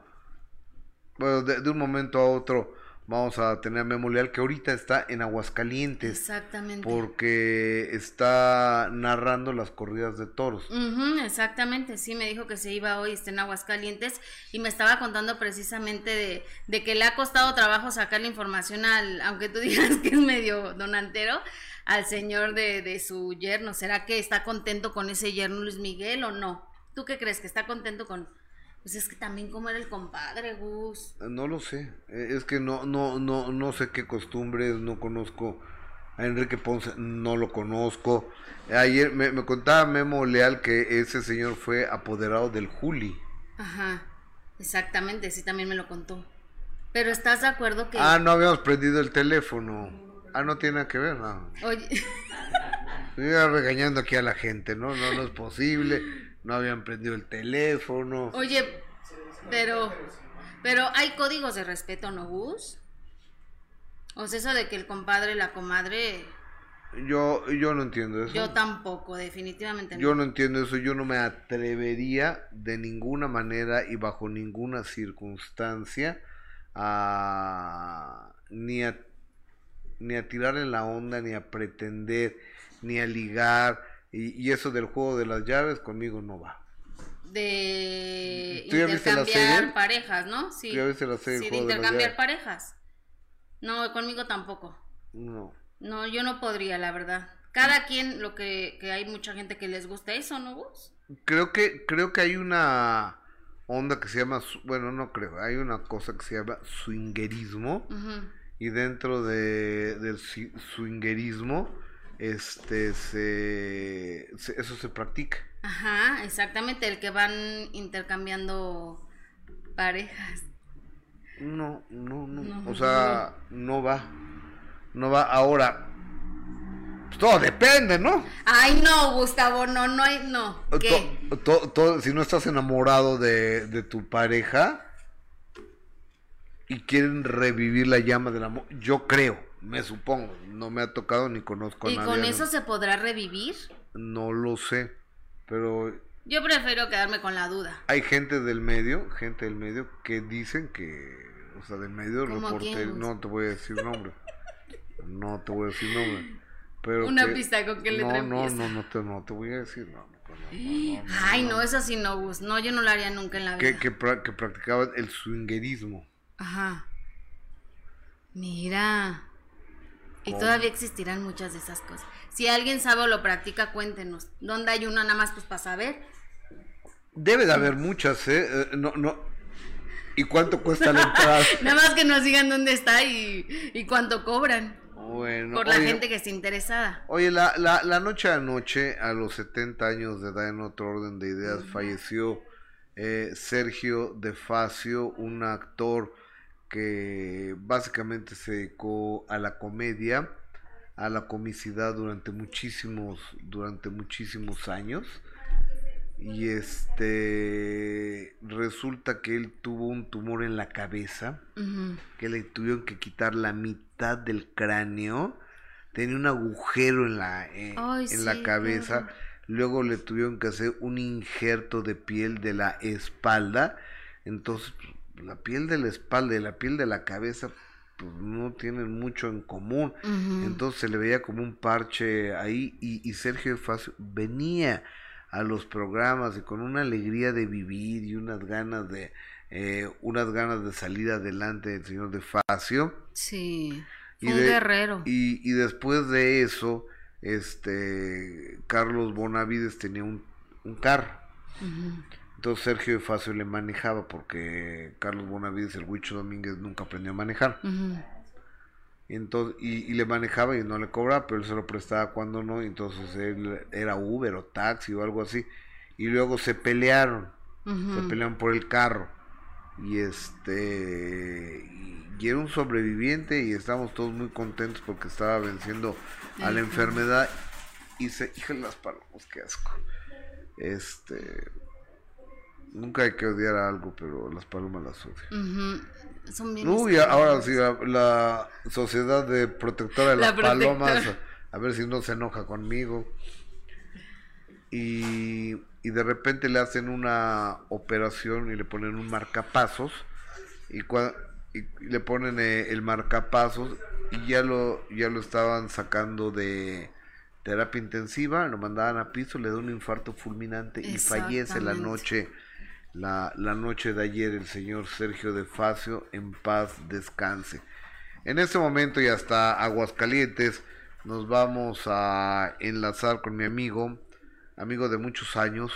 Bueno, de, de un momento a otro vamos a tener a Memo Leal, que ahorita está en Aguascalientes. Exactamente. Porque está narrando las corridas de toros. Exactamente, sí, me dijo que se iba hoy, está en Aguascalientes y me estaba contando precisamente de, de que le ha costado trabajo sacar la información al, aunque tú [LAUGHS] digas que es medio donantero, al señor de, de su yerno. ¿Será que está contento con ese yerno Luis Miguel o no? ¿Tú qué crees? ¿Que está contento con...? Pues es que también como era el compadre, Gus. No lo sé. Eh, Es que no, no, no, no sé qué costumbres, no conozco a Enrique Ponce, no lo conozco. Ayer me, me contaba Memo Leal que ese señor fue apoderado del Juli. Ajá, exactamente, sí, también me lo contó. Pero ¿estás de acuerdo que... Ah, no habíamos prendido el teléfono. Ah, no tiene nada que ver, no. Oye, Estoy regañando aquí a la gente, ¿no? No, no es posible. No habían prendido el teléfono. Oye, pero, pero hay códigos de respeto, ¿no, Gus? O sea, eso de que el compadre, la comadre, Yo, yo no entiendo eso. yo tampoco, definitivamente no. Yo no entiendo eso, yo no me atrevería de ninguna manera y bajo ninguna circunstancia a ni a ni a tirar en la onda, ni a pretender, ni a ligar, y, y eso del juego de las llaves conmigo no va. De ¿Tú ya viste la intercambiar serie? parejas, ¿no? Sí. ¿Tú ya viste la serie, Sí, de intercambiar parejas. No, conmigo tampoco. No. No, yo no podría, la verdad. Cada quien, lo que, que hay mucha gente que les gusta eso, ¿no, Gus? Creo que, creo que hay una onda que se llama, bueno, no creo, hay una cosa que se llama swingerismo. Y dentro de, del swingerismo este se, se- eso se practica Ajá, exactamente, el que van intercambiando parejas. no no no, No. o sea no va no va ahora pues todo depende no Ay, no, Gustavo, no, no hay, no. ¿Qué? To- to- to- si no estás enamorado de, de tu pareja y quieren revivir la llama del amor yo creo me supongo no me ha tocado ni conozco a ¿Y nadie con ¿no? eso se podrá revivir? no lo sé pero Yo prefiero quedarme con la duda. hay gente del medio, gente del medio que dicen que, o sea, del medio ¿Cómo reporte, quién? no te voy a decir nombre, no te voy a decir nombre, pero Una que- pista, ¿con qué no, letra no, empieza? no, no te, no te voy a decir, no, no, no, no, no, Ay, no, eso sí no, Gus. No, yo no lo haría nunca en la vida. que, que, pra- que practicaban el swingerismo, Ajá. Mira. Y todavía existirán muchas de esas cosas. Si alguien sabe o lo practica, cuéntenos. ¿Dónde hay una nada más pues para saber? debe de haber muchas, eh, Eh, no, no, ¿y cuánto cuesta la entrada? [LAUGHS] Nada más que nos digan dónde está y, y cuánto cobran. Bueno, por la oye, gente que esté interesada. Oye, la, la, la noche a noche, a los 70 años de edad, en otro orden de ideas, falleció eh, Sergio De Facio, un actor que básicamente se dedicó a la comedia, a la comicidad durante muchísimos, durante muchísimos años. Y este resulta que él tuvo un tumor en la cabeza que le tuvieron que quitar la mitad del cráneo. Tenía un agujero en la, eh, en la cabeza. claro. Luego le tuvieron que hacer un injerto de piel de la espalda. Entonces, la piel de la espalda y la piel de la cabeza pues, no tienen mucho en común. Entonces se le veía como un parche ahí y, y Sergio Facio venía a los programas y con una alegría de vivir y unas ganas de eh, unas ganas de salir adelante del señor de Facio Sí. Y un guerrero. Y, y después de eso, este Carlos Bonavides tenía un, un carro. Entonces Sergio de Facio le manejaba porque Carlos Bonavides, el Huicho Domínguez, nunca aprendió a manejar. y, entonces, y, le manejaba y no le cobraba, pero él se lo prestaba cuando no. Y entonces él era Uber o taxi o algo así. Y luego se pelearon. Se pelearon por el carro. Y este. Y, era un sobreviviente y estábamos todos muy contentos porque estaba venciendo a la enfermedad. Y se. Híjole las palomos, qué asco. Este Nunca hay que odiar algo, pero las palomas las odian. Son bien Uy, ahora sí, la, sociedad de protectora de las palomas, a, ver si no se enoja conmigo. Y, y, de repente le hacen una operación y le ponen un marcapasos y, y le ponen eh, el marcapasos y ya lo, ya lo estaban sacando de terapia intensiva, lo mandaban a piso, le da un infarto fulminante y fallece la noche la, la noche de ayer el señor Sergio de Facio en paz descanse. En este momento y hasta Aguascalientes nos vamos a enlazar con mi amigo, amigo de muchos años,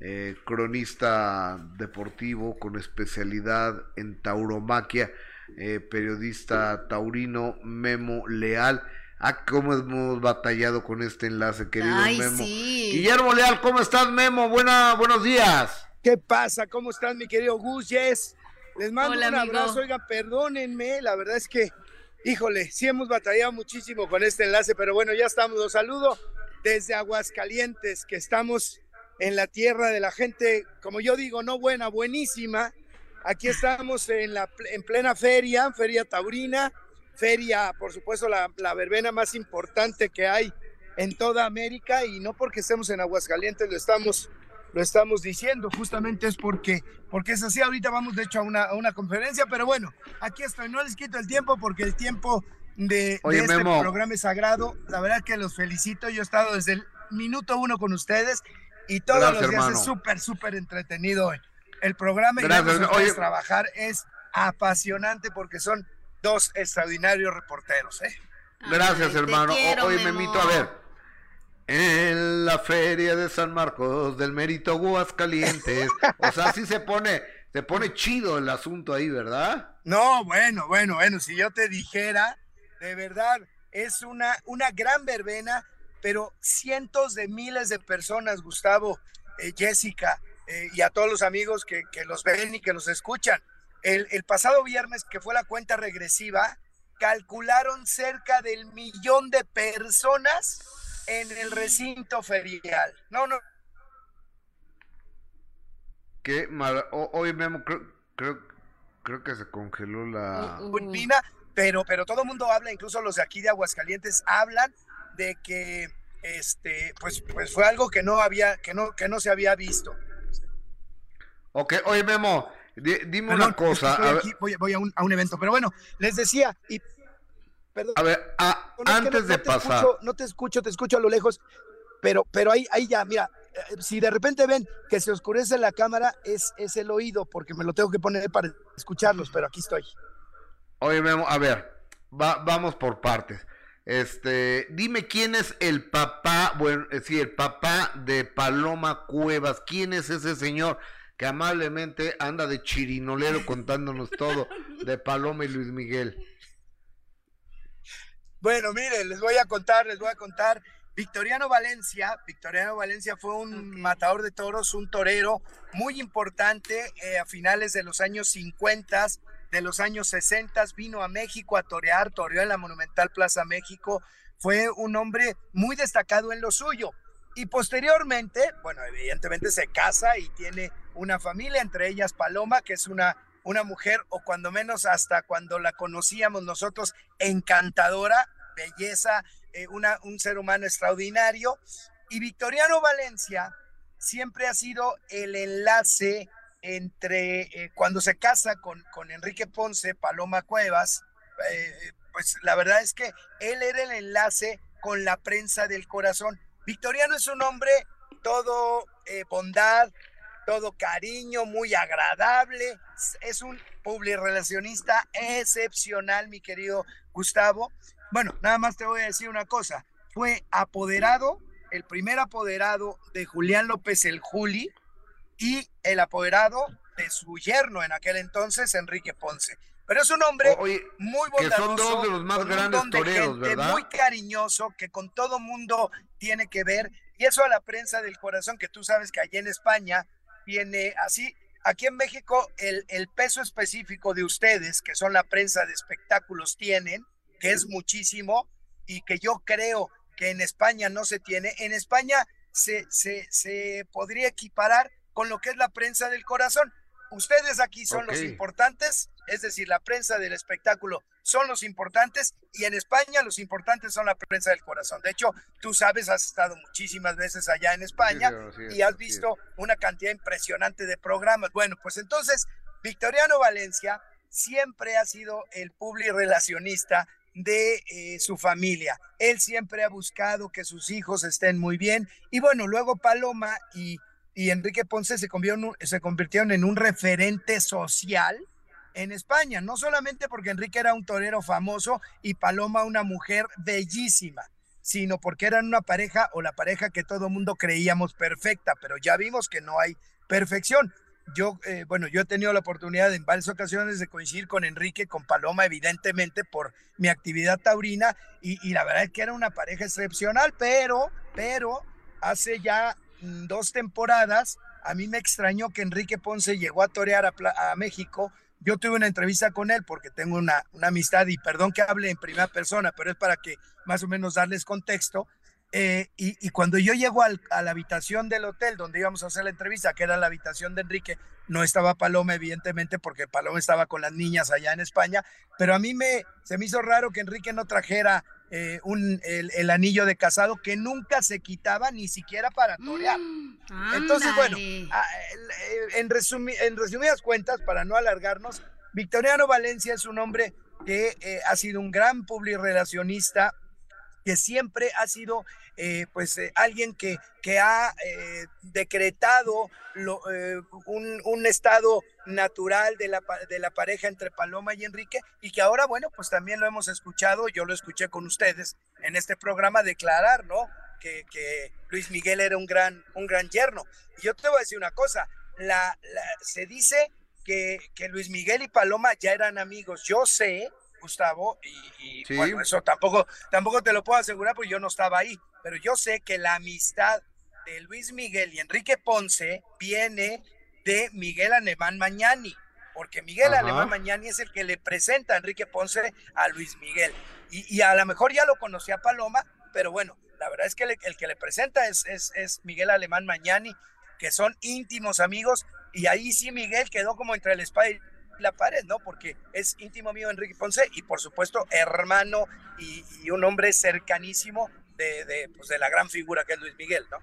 eh, cronista deportivo con especialidad en tauromaquia, eh, periodista taurino Memo Leal. Ah, cómo hemos batallado con este enlace, querido Memo. Guillermo Leal, ¿cómo estás, Memo? Buena, buenos días. ¿Qué pasa? ¿Cómo están, mi querido Gus? Yes. Les mando un abrazo. Oiga, perdónenme, la verdad es que, híjole, sí hemos batallado muchísimo con este enlace, pero bueno, ya estamos. Los saludo desde Aguascalientes, que estamos en la tierra de la gente, como yo digo, no buena, buenísima. Aquí estamos en, la, en plena feria, feria taurina, feria, por supuesto, la, la verbena más importante que hay en toda América y no porque estemos en Aguascalientes, lo estamos lo estamos diciendo, justamente es porque, porque es así. Ahorita vamos de hecho a una, a una conferencia, pero bueno, aquí estoy. No les quito el tiempo porque el tiempo de, este programa es sagrado. La verdad que los felicito. Yo he estado desde el minuto uno con ustedes y todos los días es súper, súper entretenido el programa. Y trabajar es apasionante porque son dos extraordinarios reporteros. ¿eh? Gracias, hermano. Hoy me Memito, a ver. En la feria de San Marcos del Mérito Calientes. O sea, sí se pone, se pone chido el asunto ahí, ¿verdad? No, bueno, bueno, bueno, si yo te dijera, de verdad, es una, una gran verbena, pero cientos de miles de personas, Gustavo, eh, Jessica, eh, y a todos los amigos que, que, los ven y que los escuchan. El, el pasado viernes, que fue la cuenta regresiva, calcularon cerca del millón de personas en el recinto ferial. No, no. Qué mal. Hoy Memo, creo, creo, creo, que se congeló la. Culpina, pero, pero todo el mundo habla, incluso los de aquí de Aguascalientes hablan de que este, pues, pues fue algo que no había, que no, que no se había visto. Ok, oye Memo, dime una cosa. voy, voy a, un, a un evento, pero bueno, les decía, y a ver, antes de pasar. no te escucho, te escucho a lo lejos, pero, pero ahí, ahí ya, mira, eh, si de repente ven que se oscurece la cámara, es, es el oído, porque me lo tengo que poner para escucharlos, pero aquí estoy. Oye, Memo, a ver, vamos por partes. Este, dime quién es el papá, bueno, eh, sí, el papá de Paloma Cuevas. ¿Quién es ese señor que amablemente anda de chirinolero contándonos todo [LAUGHS] de Paloma y Luis Miguel? Bueno, miren, les voy a contar, les voy a contar. Victoriano Valencia, Victoriano Valencia fue un matador de toros, un torero muy importante eh, a finales de los años 50, de los años 60, vino a México a torear, toreó en la Monumental Plaza México, fue un hombre muy destacado en lo suyo. Y posteriormente, bueno, evidentemente se casa y tiene una familia, entre ellas Paloma, que es una una mujer, o cuando menos hasta cuando la conocíamos nosotros, encantadora, belleza, eh, un ser humano extraordinario. Y Victoriano Valencia siempre ha sido el enlace entre eh, cuando se casa con, con Enrique Ponce, Paloma Cuevas, eh, pues la verdad es que él era el enlace con la prensa del corazón. Victoriano es un hombre todo bondad, todo cariño, muy agradable. Es un publirelacionista excepcional, mi querido Gustavo. Bueno, nada más te voy a decir una cosa. Fue apoderado, el primer apoderado de Julián López el Juli y el apoderado de su yerno en aquel entonces, Enrique Ponce. Pero es un hombre muy bondadoso. Que son dos de los más grandes toreros, ¿verdad? Muy cariñoso, que con todo mundo tiene que ver. Y eso a la prensa del corazón, que tú sabes que allí en España tiene así. Aquí en México, el, el peso específico de ustedes, que son la prensa de espectáculos, tienen, que es muchísimo, y que yo creo que en España no se tiene. En España se, se, se podría equiparar con lo que es la prensa del corazón. Ustedes aquí son los importantes, es decir, la prensa del espectáculo son los importantes y en España los importantes son la prensa del corazón. De hecho, tú sabes, has estado muchísimas veces allá en España y has visto una cantidad impresionante de programas. Bueno, pues entonces, Victoriano Valencia siempre ha sido el public relacionista de eh, su familia. Él siempre ha buscado que sus hijos estén muy bien. Y bueno, luego Paloma y y Enrique Ponce se, se convirtieron en un referente social en España, no solamente porque Enrique era un torero famoso y Paloma una mujer bellísima, sino porque eran una pareja o la pareja que todo mundo creíamos perfecta, pero ya vimos que no hay perfección. Yo, eh, bueno, yo he tenido la oportunidad en varias ocasiones de coincidir con Enrique, con Paloma, evidentemente por mi actividad taurina, y, y la verdad es que era una pareja excepcional, pero, pero hace ya Mm, dos temporadas, a mí me extrañó que Enrique Ponce llegó a torear a, México. Yo tuve una entrevista con él porque tengo una, amistad y perdón que hable en primera persona, pero es para que más o menos darles contexto. Eh, y, cuando yo llego a la habitación del hotel donde íbamos a hacer la entrevista, que era la habitación de Enrique, no estaba Paloma, evidentemente, porque Paloma estaba con las niñas allá en España, pero a mí me, se me hizo raro que Enrique no trajera eh, un, el, anillo de casado que nunca se quitaba ni siquiera para torear. Mm, Entonces, bueno, en, en resumidas cuentas, para no alargarnos, Victoriano Valencia es un hombre que eh, ha sido un gran publirelacionista, que siempre ha sido eh, pues eh, alguien que, que ha eh, decretado un, un, estado natural de la, de la pareja entre Paloma y Enrique y que ahora, bueno, pues también lo hemos escuchado, yo lo escuché con ustedes en este programa declarar, ¿no? Que, que Luis Miguel era un gran, un gran yerno. Y yo te voy a decir una cosa, la, se dice que, que Luis Miguel y Paloma ya eran amigos. Yo sé Gustavo, y, bueno, eso tampoco, tampoco te lo puedo asegurar porque yo no estaba ahí, pero yo sé que la amistad de Luis Miguel y Enrique Ponce viene de Miguel Alemán Mañani, porque Miguel Alemán Mañani es el que le presenta a Enrique Ponce a Luis Miguel. Y, a lo mejor ya lo conocía Paloma, pero bueno, la verdad es que el que le presenta es, es, es Miguel Alemán Mañani, que son íntimos amigos, y ahí sí Miguel quedó como entre el espada la pared, ¿no? Porque es íntimo mío Enrique Ponce y por supuesto hermano y, un hombre cercanísimo de, pues, de, la gran figura que es Luis Miguel, ¿no?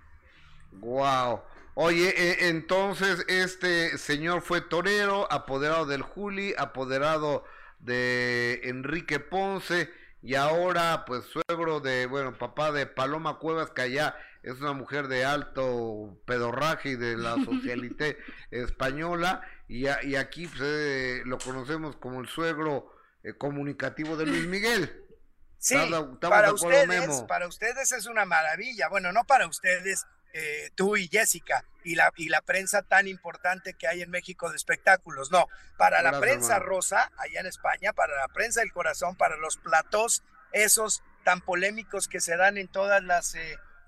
Wow. Oye, e, entonces este señor fue torero, apoderado del Juli, apoderado de Enrique Ponce y ahora pues suegro de, bueno, papá de Paloma Cuevas, que allá es una mujer de alto pedorraje y de la [LAUGHS] socialité española, y, y aquí pues, eh, lo conocemos como el suegro eh, comunicativo de Luis Miguel. Sí, para ustedes, para ustedes es una maravilla. Bueno, no para ustedes, eh, tú y Jessica, y la, y la prensa tan importante que hay en México de espectáculos. No, para la prensa rosa, allá en España, para la prensa del corazón, para los platos, esos tan polémicos que se dan en todas las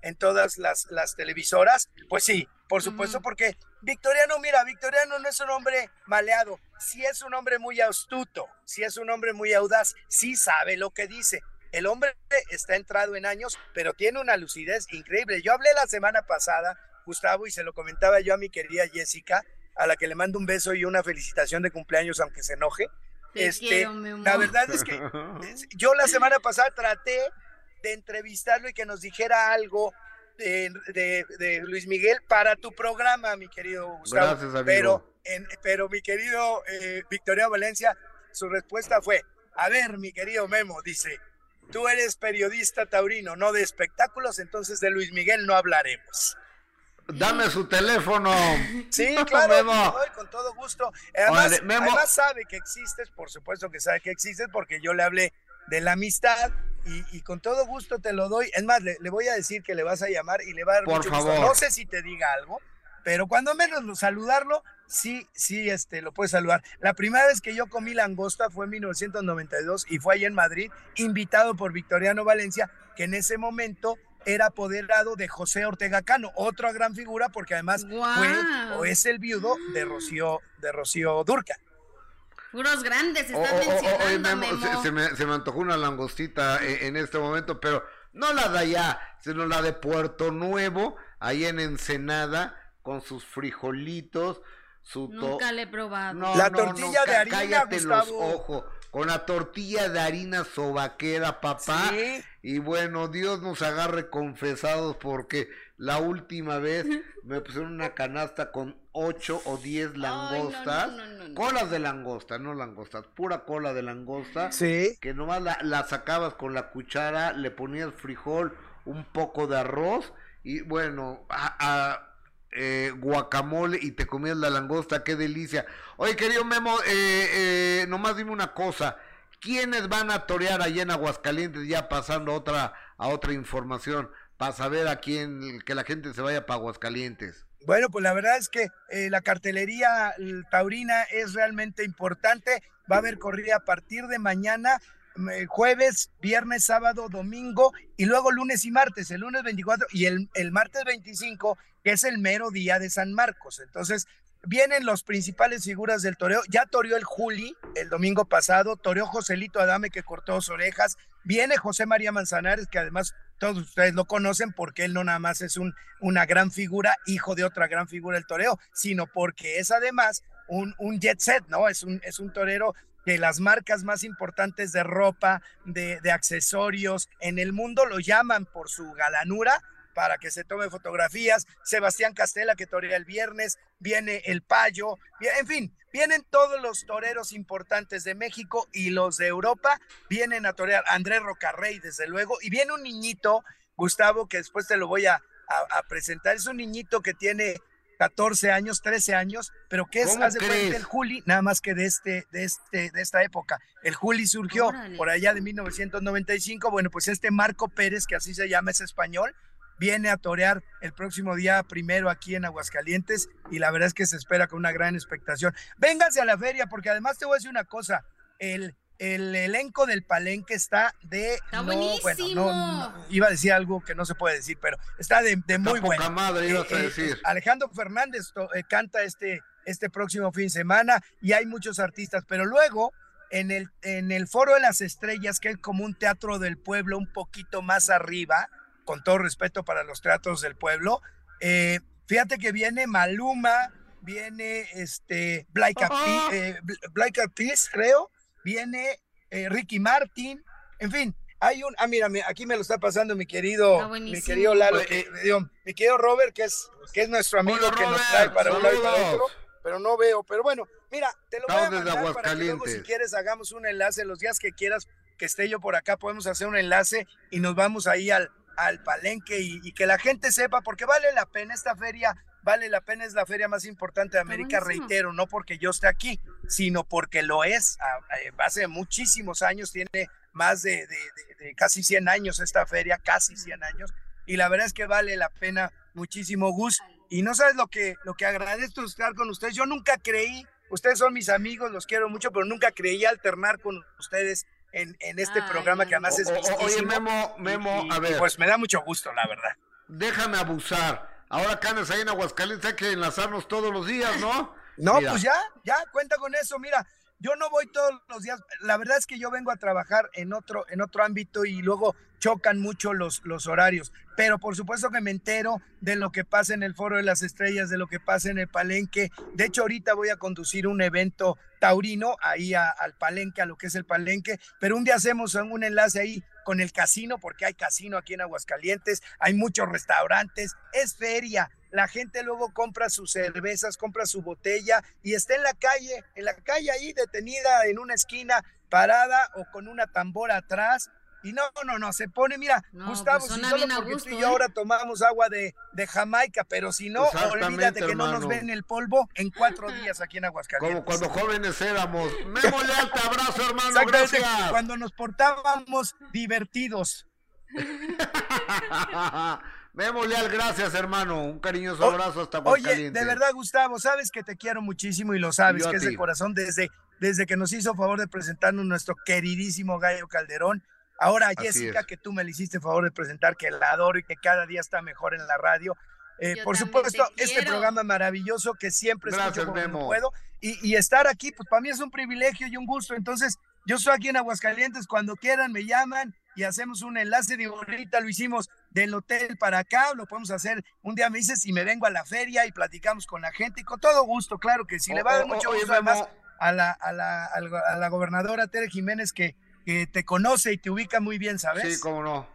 en todas las, las televisoras, pues sí, por supuesto, porque Victoriano, mira, Victoriano no es un hombre maleado, sí es un hombre muy astuto, sí es un hombre muy audaz, sí sabe lo que dice. El hombre está entrado en años, pero tiene una lucidez increíble. Yo hablé la semana pasada, Gustavo, y se lo comentaba yo a mi querida Jessica, a la que le mando un beso y una felicitación de cumpleaños, aunque se enoje. este, la verdad es que [LAUGHS] yo la semana pasada traté de entrevistarlo y que nos dijera algo de, Luis Miguel para tu programa, mi querido Gustavo. Gracias, amigo. Pero, pero mi querido eh, Victoria Valencia, su respuesta fue, a ver, mi querido Memo, dice, tú eres periodista taurino, no de espectáculos, entonces de Luis Miguel no hablaremos. Dame su teléfono. [LAUGHS] Sí, [LAUGHS] claro, doy con todo gusto. Además, además sabe que existes, por supuesto que sabe que existes, porque yo le hablé de la amistad y, con todo gusto te lo doy. Es más, le, voy a decir que le vas a llamar y le va a dar Por favor. No sé si te diga algo, pero cuando menos saludarlo, sí, sí, este, lo puedes saludar. La primera vez que yo comí langosta fue en 1992 y fue ahí en Madrid, invitado por Victoriano Valencia, que en ese momento era apoderado de José Ortega Cano, otra gran figura porque además fue o es el viudo de Rocío, de Rocío Durca. Puros grandes, están mencionando, Se, me, se, me, antojó una langostita en, en, este momento, pero no la de allá, sino la de Puerto Nuevo, ahí en Ensenada, con sus frijolitos, su Nunca le he probado. No, la tortilla de harina, cállate los ojos, con la tortilla de harina sobaquera, papá. Y bueno, Dios nos agarre confesados porque la última vez [LAUGHS] me pusieron una canasta con ocho o diez langostas, colas de langosta, no langostas, pura cola de langosta, sí. que nomás la, sacabas con la cuchara, le ponías frijol, un poco de arroz y bueno, a, eh, guacamole y te comías la langosta, qué delicia. Oye, querido Memo, eh, eh, nomás dime una cosa, ¿quiénes van a torear allá en Aguascalientes ya pasando otra, a otra información? para saber a quién, que la gente se vaya para Aguascalientes? Bueno, pues la verdad es que eh, la cartelería taurina es realmente importante. Va a haber corrida a partir de mañana, jueves, viernes, sábado, domingo y luego lunes y martes, el lunes 24 y el, el martes 25, que es el mero día de San Marcos. Entonces, vienen los principales figuras del toreo. Ya toreó el Juli el domingo pasado, toreó Joselito Adame que cortó sus orejas, viene José María Manzanares que además todos ustedes lo conocen porque él no nada más es un, una gran figura, hijo de otra gran figura del toreo, sino porque es además un, un jet set, ¿no? Es un, es un torero que las marcas más importantes de ropa, de, de accesorios en el mundo lo llaman por su galanura para que se tome fotografías, Sebastián Castela que torea el viernes, viene el Payo, en fin, vienen todos los toreros importantes de México y los de Europa vienen a torear, Andrés Rocarrey desde luego, y viene un niñito, Gustavo, que después te lo voy a, presentar, es un niñito que tiene 14 años, 13 años, pero que es, hace cuenta el Juli, nada más que de este, de este, de esta época. El Juli surgió por allá de 1995. Bueno, pues este Marco Pérez, que así se llama, es español, viene a torear el próximo día primero aquí en Aguascalientes y la verdad es que se espera con una gran expectación. Vénganse a la feria porque además te voy a decir una cosa, el, el elenco del palenque está de... Está buenísimo. no, iba a decir algo que no se puede decir, pero está de, muy bueno. madre, ibas a eh, eh, decir. Alejandro Fernández eh, canta este, este próximo fin de semana y hay muchos artistas, pero luego... En el, en el Foro de las Estrellas, que es como un teatro del pueblo un poquito más arriba, con todo respeto para los teatros del pueblo. Eh, fíjate que viene Maluma, viene este Black eh, Peace, creo, viene eh, Ricky Martin, en fin, hay un, ah, mira, aquí me lo está pasando mi querido, mi querido Lalo, mi querido Robert, que es, que es nuestro amigo que nos trae para un lado y para otro, pero no veo, pero bueno, mira, te lo voy a mandar para que luego si quieres hagamos un enlace los días que quieras que esté yo por acá, podemos hacer un enlace y nos vamos ahí al, al palenque y, que la gente sepa, porque vale la pena esta feria, vale la pena, es la feria más importante de América, reitero, no porque yo esté aquí, sino porque lo es. Hace muchísimos años, tiene más de, casi 100 años esta feria, casi 100 años, y la verdad es que vale la pena muchísimo, Gus. Y no sabes lo que, lo que agradezco estar con ustedes. Yo nunca creí, ustedes son mis amigos, los quiero mucho, pero nunca creí alternar con ustedes en, este programa que además es Oye, Memo, Memo, a ver. pues me da mucho gusto, la verdad. Déjame abusar. Ahora canes ahí en Aguascalientes hay que enlazarnos todos los días, ¿no? [LAUGHS] No, pues ya, ya, cuenta con eso. Mira, yo no voy todos los días. La verdad es que yo vengo a trabajar en otro, en otro ámbito y luego chocan mucho los, los horarios. Pero por supuesto que me entero de lo que pasa en el Foro de las Estrellas, de lo que pasa en el Palenque. De hecho, ahorita voy a conducir un evento taurino ahí al Palenque, a lo que es el Palenque. Pero un día hacemos un enlace ahí con el casino, porque hay casino aquí en Aguascalientes, hay muchos restaurantes, es feria la gente luego compra sus cervezas, compra su botella y está en la calle, en la calle ahí detenida en una esquina, parada o con una tambora atrás, Y no, no, no, se pone, mira, Gustavo, pues si solo porque tú y yo ¿eh? ahora tomamos agua de, de Jamaica, pero si no, olvídate que no nos ven el polvo en cuatro [LAUGHS] días aquí en Aguascalientes. Como cuando jóvenes éramos. Memo Leal, te abrazo, hermano, gracias. Cuando nos portábamos divertidos. [LAUGHS] Memo Leal, gracias, hermano. Un cariñoso abrazo hasta Oye, de verdad, Gustavo, sabes que te quiero muchísimo y lo sabes, que es de corazón desde, desde que nos hizo favor de presentarnos nuestro queridísimo Gallo Calderón Ahora Jessica, que tú me le hiciste favor de presentar, que la adoro y que cada día está mejor en la radio. Eh, por supuesto, este programa maravilloso que siempre Gracias, escucho como puedo. Y, estar aquí, pues para mí es un privilegio y un gusto. Entonces, yo estoy aquí en Aguascalientes, cuando quieran me llaman y hacemos un enlace. de ahorita lo hicimos del hotel para acá, lo podemos hacer. Un día me dices y me vengo a la feria y platicamos con la gente y con todo gusto, claro que sí. le va a dar mucho gusto además a la, a, la, a la gobernadora Tere Jiménez que que te conoce y te ubica muy bien, ¿sabes? Sí, cómo no.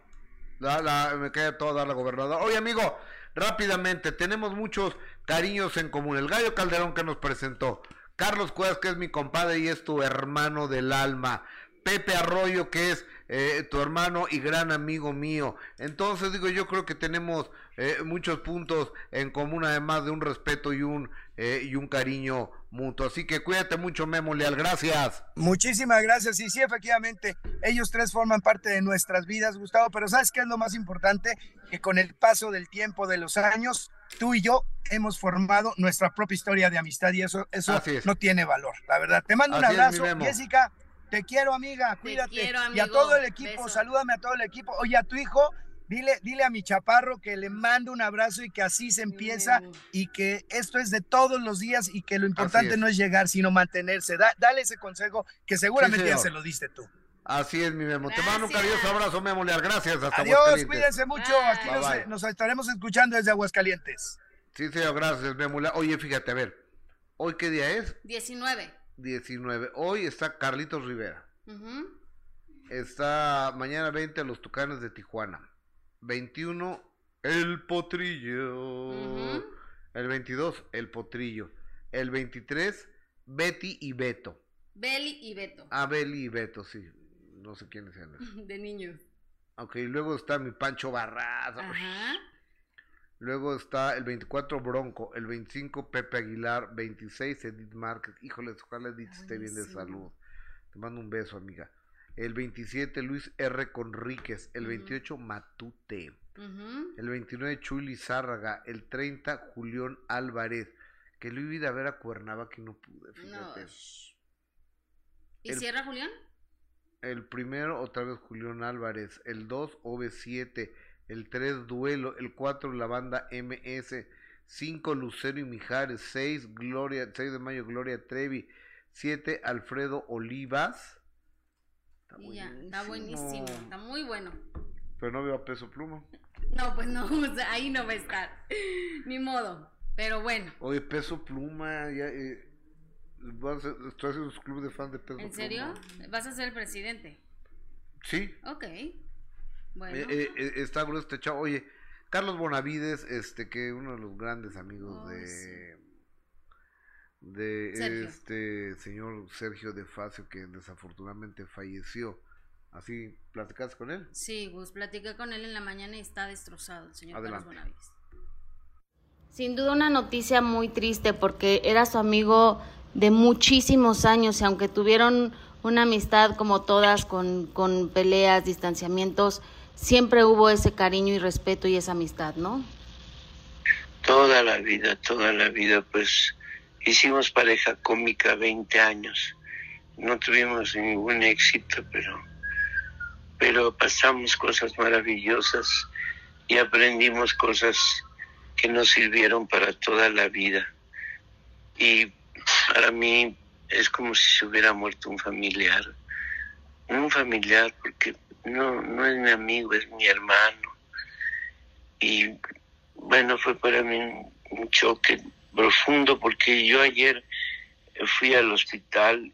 me queda todo dar la gobernadora. Oye, amigo, rápidamente, tenemos muchos cariños en común. El gallo Calderón que nos presentó. Carlos Cuevas, que es mi compadre y es tu hermano del alma. Pepe Arroyo, que es eh, tu hermano y gran amigo mío. Entonces, digo, yo creo que tenemos eh, muchos puntos en común, además de un respeto y un, eh, y un cariño mutuo. Así que cuídate mucho, Memo Leal. Gracias. Muchísimas gracias. Y sí, efectivamente, ellos tres forman parte de nuestras vidas, Gustavo. Pero ¿sabes qué es lo más importante? Que con el paso del tiempo, de los años, tú y yo hemos formado nuestra propia historia de amistad y eso, eso no tiene valor, la verdad. Te mando un abrazo, Jessica. Te quiero, amiga. Cuídate. y a todo el equipo, salúdame a todo el equipo. Oye, a tu hijo, Dile, dile a mi chaparro que le mando un abrazo y que así se empieza y que esto es de todos los días y que lo importante no es llegar, sino mantenerse. dale ese consejo que seguramente ya se lo diste tú. Así es, mi Memo. Te mando un cariñoso abrazo, Memo Leal. Gracias. Hasta Adiós, cuídense mucho. Aquí nos, estaremos escuchando desde Aguascalientes. Sí, señor, gracias, Memo Leal. Oye, fíjate, a ver, ¿hoy qué día es? 19. 19. Hoy está Carlitos Rivera. Está mañana 20 los Tucanes de Tijuana. 21, El Potrillo. El 22, El Potrillo. El 23, Betty y Beto. Beli y Beto. Ah, Beli y Beto, sí. No sé quiénes sean. [LAUGHS] De niños. Ok, luego está mi Pancho Barraza. Ajá. Luego está el 24 Bronco, el 25 Pepe Aguilar, 26 Edith Márquez. Híjole, ojalá Edith esté bien de salud. Te mando un beso, amiga el 27 Luis R. Conríquez, el 28 Matute, el 29 Chuy Lizárraga, el 30 Julián Álvarez, que lo iba a ver a Cuernavaca y no pude, fíjate. ¿Y cierra Julián? El primero otra vez Julián Álvarez, el 2 OV7, el 3 Duelo, el 4 la banda MS, 5 Lucero y Mijares, 6 Gloria, 6 de mayo Gloria Trevi, 7 Alfredo Olivas, Está buenísimo, está muy bueno. Pero no veo a peso pluma. No, pues no, [LAUGHS] ahí no va a estar. Ni modo. Pero bueno. Oye, peso pluma, ya. Eh, vas a, estoy haciendo un club de fans de peso pluma. ¿En serio? ¿Vas a ser el presidente? Sí. Ok. Bueno. Eh, eh, eh está grueso este chavo. Oye, Carlos Bonavides, este, que uno de los grandes amigos de de este señor Sergio de Facio que desafortunadamente falleció. ¿Así platicaste con él? Sí, pues platiqué con él en la mañana y está destrozado el señor Carlos Bonavides. Sin duda una noticia muy triste porque era su amigo de muchísimos años y aunque tuvieron una amistad como todas con, con peleas, distanciamientos, siempre hubo ese cariño y respeto y esa amistad, ¿no? Toda la vida, toda la vida, pues Hicimos pareja cómica 20 años. No tuvimos ningún éxito, pero, pero pasamos cosas maravillosas y aprendimos cosas que nos sirvieron para toda la vida. Y para mí es como si se hubiera muerto un familiar. Un familiar porque no, no es mi amigo, es mi hermano. Y bueno, fue para mí un choque profundo porque yo ayer fui al hospital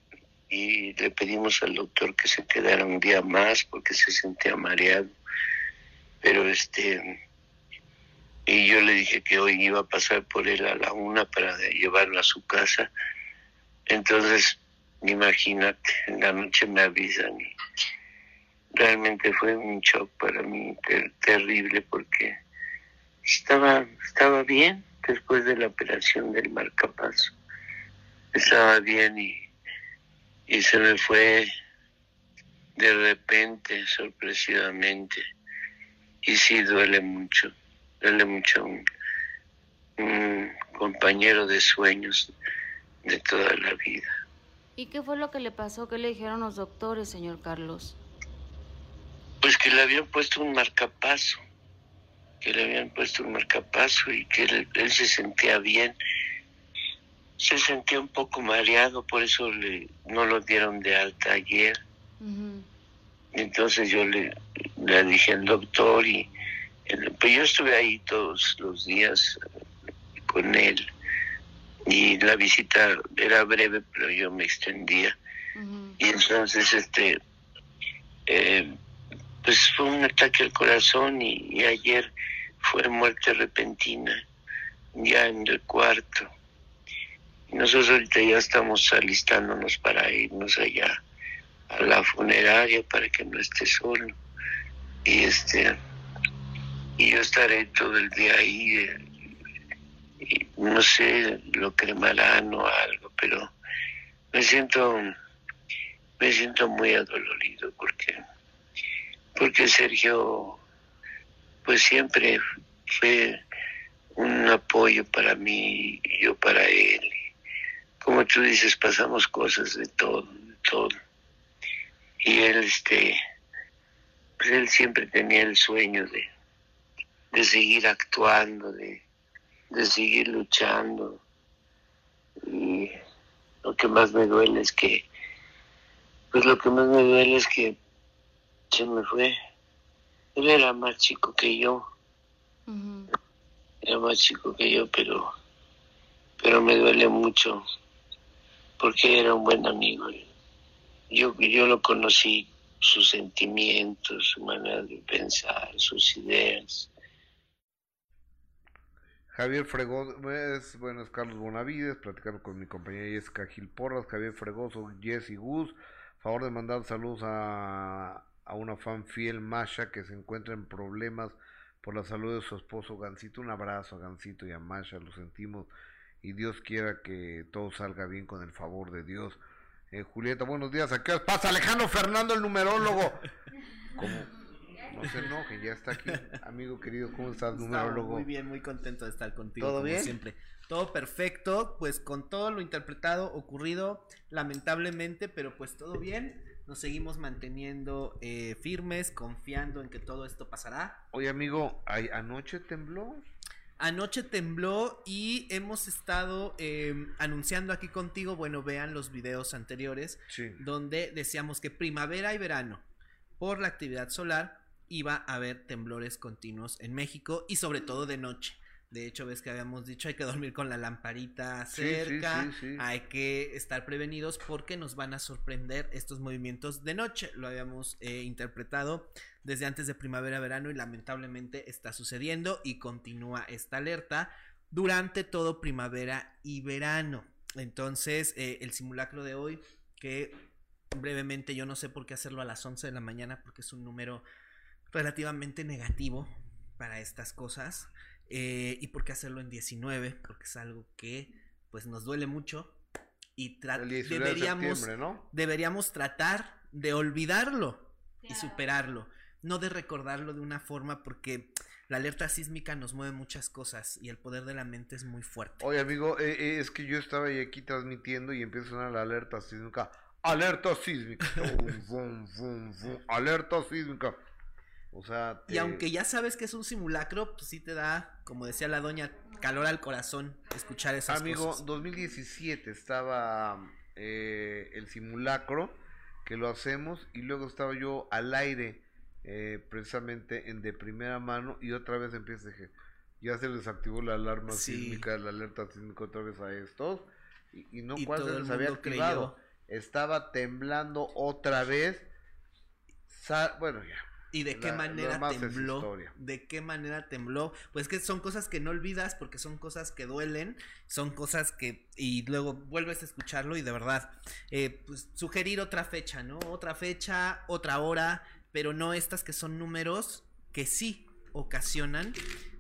y le pedimos al doctor que se quedara un día más porque se sentía mareado. Pero este, y yo le dije que hoy iba a pasar por él a la una para llevarlo a su casa. Entonces, imagínate, en la noche me avisan y realmente fue un shock para mí terrible porque estaba, estaba bien después de la operación del marcapaso. Estaba bien y, y se me fue de repente, sorpresivamente. Y sí, duele mucho, duele mucho un, un compañero de sueños de toda la vida. ¿Y qué fue lo que le pasó? ¿Qué le dijeron los doctores, señor Carlos? Pues que le habían puesto un marcapaso, que le habían puesto un marcapaso y que él, se sentía bien. Se sentía un poco mareado, por eso le, no lo dieron de alta ayer. Entonces yo le, le dije al doctor y pues yo estuve ahí todos los días con él y la visita era breve pero yo me extendía y entonces este eh, pues fue un ataque al corazón y, ayer fue muerte repentina, ya en el cuarto. Nosotros ahorita ya estamos alistándonos para irnos allá a la funeraria para que no esté solo. Y este y yo estaré todo el día ahí. Eh, no sé, lo cremarán o algo, pero me siento me siento muy adolorido porque porque Sergio pues siempre fue un apoyo para mí y yo para él. Como tú dices, pasamos cosas de todo, de todo. Y él, este, pues él siempre tenía el sueño de, de seguir actuando, de, de seguir luchando. Y lo que más me duele es que, pues lo que más me duele es que se me fue. Él era más chico que yo. Era más chico que yo, pero, pero me duele mucho porque era un buen amigo. Yo, yo lo conocí, sus sentimientos, su manera de pensar, sus ideas. Javier Fregoso, es, bueno, es Carlos Bonavides, platicando con mi compañera Jessica Gil Porras, Javier Fregoso, Jesse Gus, favor de mandar saludos a a una fan fiel, Masha, que se encuentra en problemas por la salud de su esposo Gancito. Un abrazo a Gancito y a Masha, lo sentimos y Dios quiera que todo salga bien con el favor de Dios. Eh, Julieta, buenos días. ¿A qué pasa Alejandro Fernando, el numerólogo? ¿Cómo? No se enoje, ya está aquí. Amigo querido, ¿cómo estás, numerólogo? Muy bien, muy contento de estar contigo. ¿Todo bien? Siempre. Todo perfecto, pues con todo lo interpretado, ocurrido, lamentablemente, pero pues todo bien nos seguimos manteniendo eh, firmes, confiando en que todo esto pasará. Oye, amigo, ¿anoche tembló? Anoche tembló y hemos estado em, anunciando aquí contigo, bueno, vean los videos anteriores, donde decíamos que primavera y verano, por la actividad solar, iba a haber temblores continuos en México y sobre todo de noche. De hecho, ves que habíamos dicho hay que dormir con la lamparita cerca, hay que estar prevenidos porque nos van a sorprender estos movimientos de noche. Lo habíamos eh, interpretado desde antes de primavera, verano y lamentablemente está sucediendo y continúa esta alerta durante todo primavera y verano. Entonces, eh, el simulacro de hoy, que brevemente yo no sé por qué hacerlo a las 11 de la mañana porque es un número relativamente negativo para estas cosas. Eh, ¿Y por qué hacerlo en 19? Porque es algo que pues nos duele mucho y deberíamos, deberíamos tratar de olvidarlo y superarlo, no de recordarlo de una forma porque la alerta sísmica nos mueve muchas cosas y el poder de la mente es muy fuerte. Oye amigo, eh, eh, es que yo estaba aquí transmitiendo y empieza a sonar la alerta sísmica. Alerta sísmica. [LAUGHS] alerta sísmica. O sea, y aunque ya sabes que es un simulacro, pues sí te da, como decía la doña, calor al corazón escuchar esas Amigo, cosas. Amigo, 2017 estaba eh, el simulacro que lo hacemos y luego estaba yo al aire eh, precisamente en de primera mano y otra vez empieza dije, ya se les activó la alarma sísmica, la alerta sísmica otra vez a estos y, no cuál se les había activado. Estaba temblando otra vez. bueno, ya ¿Y de qué manera tembló? ¿De qué manera tembló? Pues que son cosas que no olvidas porque son cosas que duelen, son cosas que... Y luego vuelves a escucharlo y de verdad, eh, pues sugerir otra fecha, ¿no? Otra fecha, otra hora, pero no estas que son números que sí ocasionan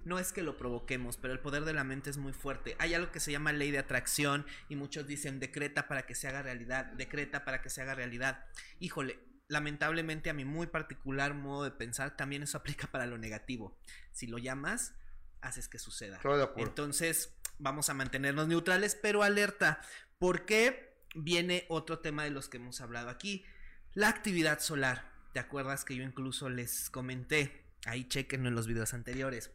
no es que lo provoquemos, pero el poder de la mente es muy fuerte. Hay algo que se llama ley de atracción y muchos dicen decreta para que se haga realidad, decreta para que se haga realidad. Híjole, lamentablemente a mi muy particular modo de pensar también eso [LAUGHS] aplica para lo negativo. Si lo llamas, haces que suceda. Entonces, vamos a mantenernos neutrales, pero alerta, porque viene otro tema de los que hemos hablado aquí, la actividad solar. ¿Te acuerdas que yo incluso les comenté? Ahí chequenlo en los videos anteriores.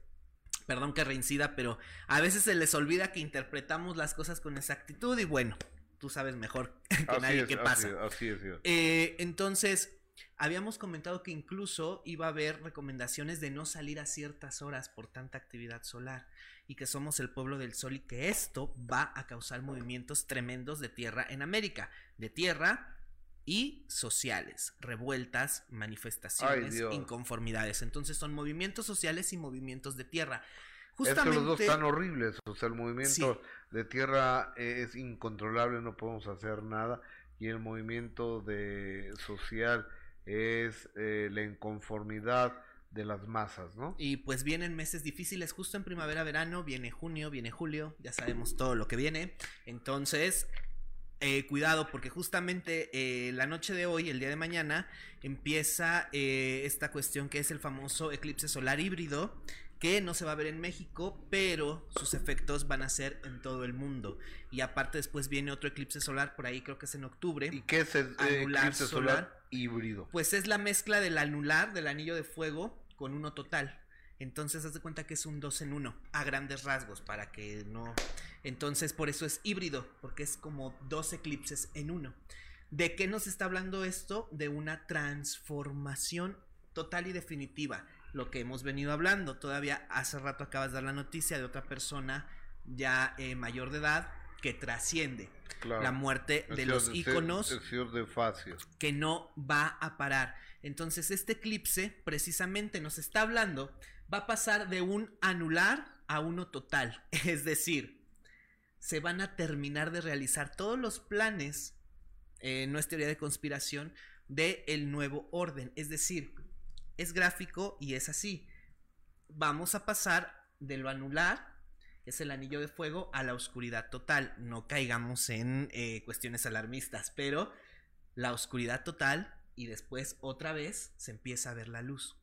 Perdón que reincida, pero a veces se les olvida que interpretamos las cosas con exactitud y bueno, tú sabes mejor [LAUGHS] que nadie qué pasa. Así es, eh, entonces, habíamos comentado que incluso iba a haber recomendaciones de no salir a ciertas horas por tanta actividad solar y que somos el pueblo del sol y que esto va a causar movimientos tremendos de tierra en América, de tierra y sociales, revueltas, manifestaciones, inconformidades. Entonces son movimientos sociales y movimientos de tierra. Justamente, es que los dos están horribles, o sea, el movimiento de tierra es incontrolable, no podemos hacer nada, y el movimiento de social es eh, la inconformidad de las masas, ¿no? Y pues vienen meses difíciles, justo en primavera, verano, viene junio, viene julio, ya sabemos todo lo que viene. Entonces, eh, cuidado porque justamente eh, la noche de hoy, el día de mañana, empieza eh, esta cuestión que es el famoso eclipse solar híbrido, que no se va a ver en México, pero sus efectos van a ser en todo el mundo. Y aparte después viene otro eclipse solar, por ahí creo que es en octubre. ¿Y qué es el eclipse solar híbrido? Pues es la mezcla del anular, del anillo de fuego, con uno total. Entonces, haz de cuenta que es un 2 en 1, a grandes rasgos, para que no. Entonces, por eso es híbrido, porque es como dos eclipses en uno. ¿De qué nos está hablando esto? De una transformación total y definitiva. Lo que hemos venido hablando. Todavía hace rato acabas de dar la noticia de otra persona ya eh, mayor de edad que trasciende la muerte de los íconos de que no va a parar. Entonces, este eclipse precisamente nos está hablando va a pasar de un anular a uno total. [LAUGHS] Es decir, se van a terminar de realizar todos los planes, eh, no es teoría de conspiración, de el nuevo orden. Es decir, es gráfico y es así. Vamos a pasar de lo anular, que es el anillo de fuego, a la oscuridad total. No caigamos en eh, cuestiones alarmistas, pero la oscuridad total y después otra vez se empieza a ver la luz.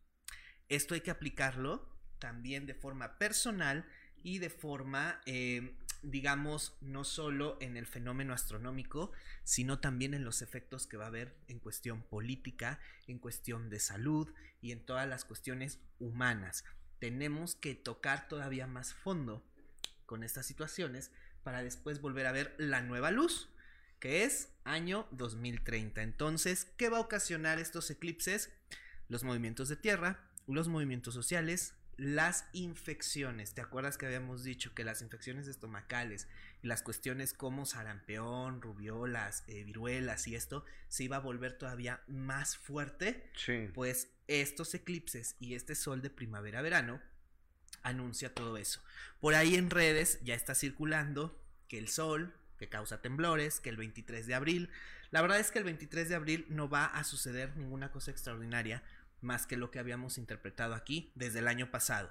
Esto hay que aplicarlo también de forma personal y de forma, eh, digamos, no solo en el fenómeno astronómico, sino también en los efectos que va a haber en cuestión política, en cuestión de salud y en todas las cuestiones humanas. Tenemos que tocar todavía más fondo con estas situaciones para después volver a ver la nueva luz, que es año 2030. Entonces, ¿qué va a ocasionar estos eclipses? Los movimientos de tierra, los movimientos sociales, las infecciones. ¿Te acuerdas que habíamos dicho que las infecciones estomacales y las cuestiones como sarampión, rubiolas, eh, viruelas y esto se iba a volver todavía más fuerte? Sí. Pues estos eclipses y este sol de primavera-verano anuncia todo eso. Por ahí en redes ya está circulando que el sol, que causa temblores, que el 23 de abril, la verdad es que el 23 de abril no va a suceder ninguna cosa extraordinaria más que lo que habíamos interpretado aquí desde el año pasado.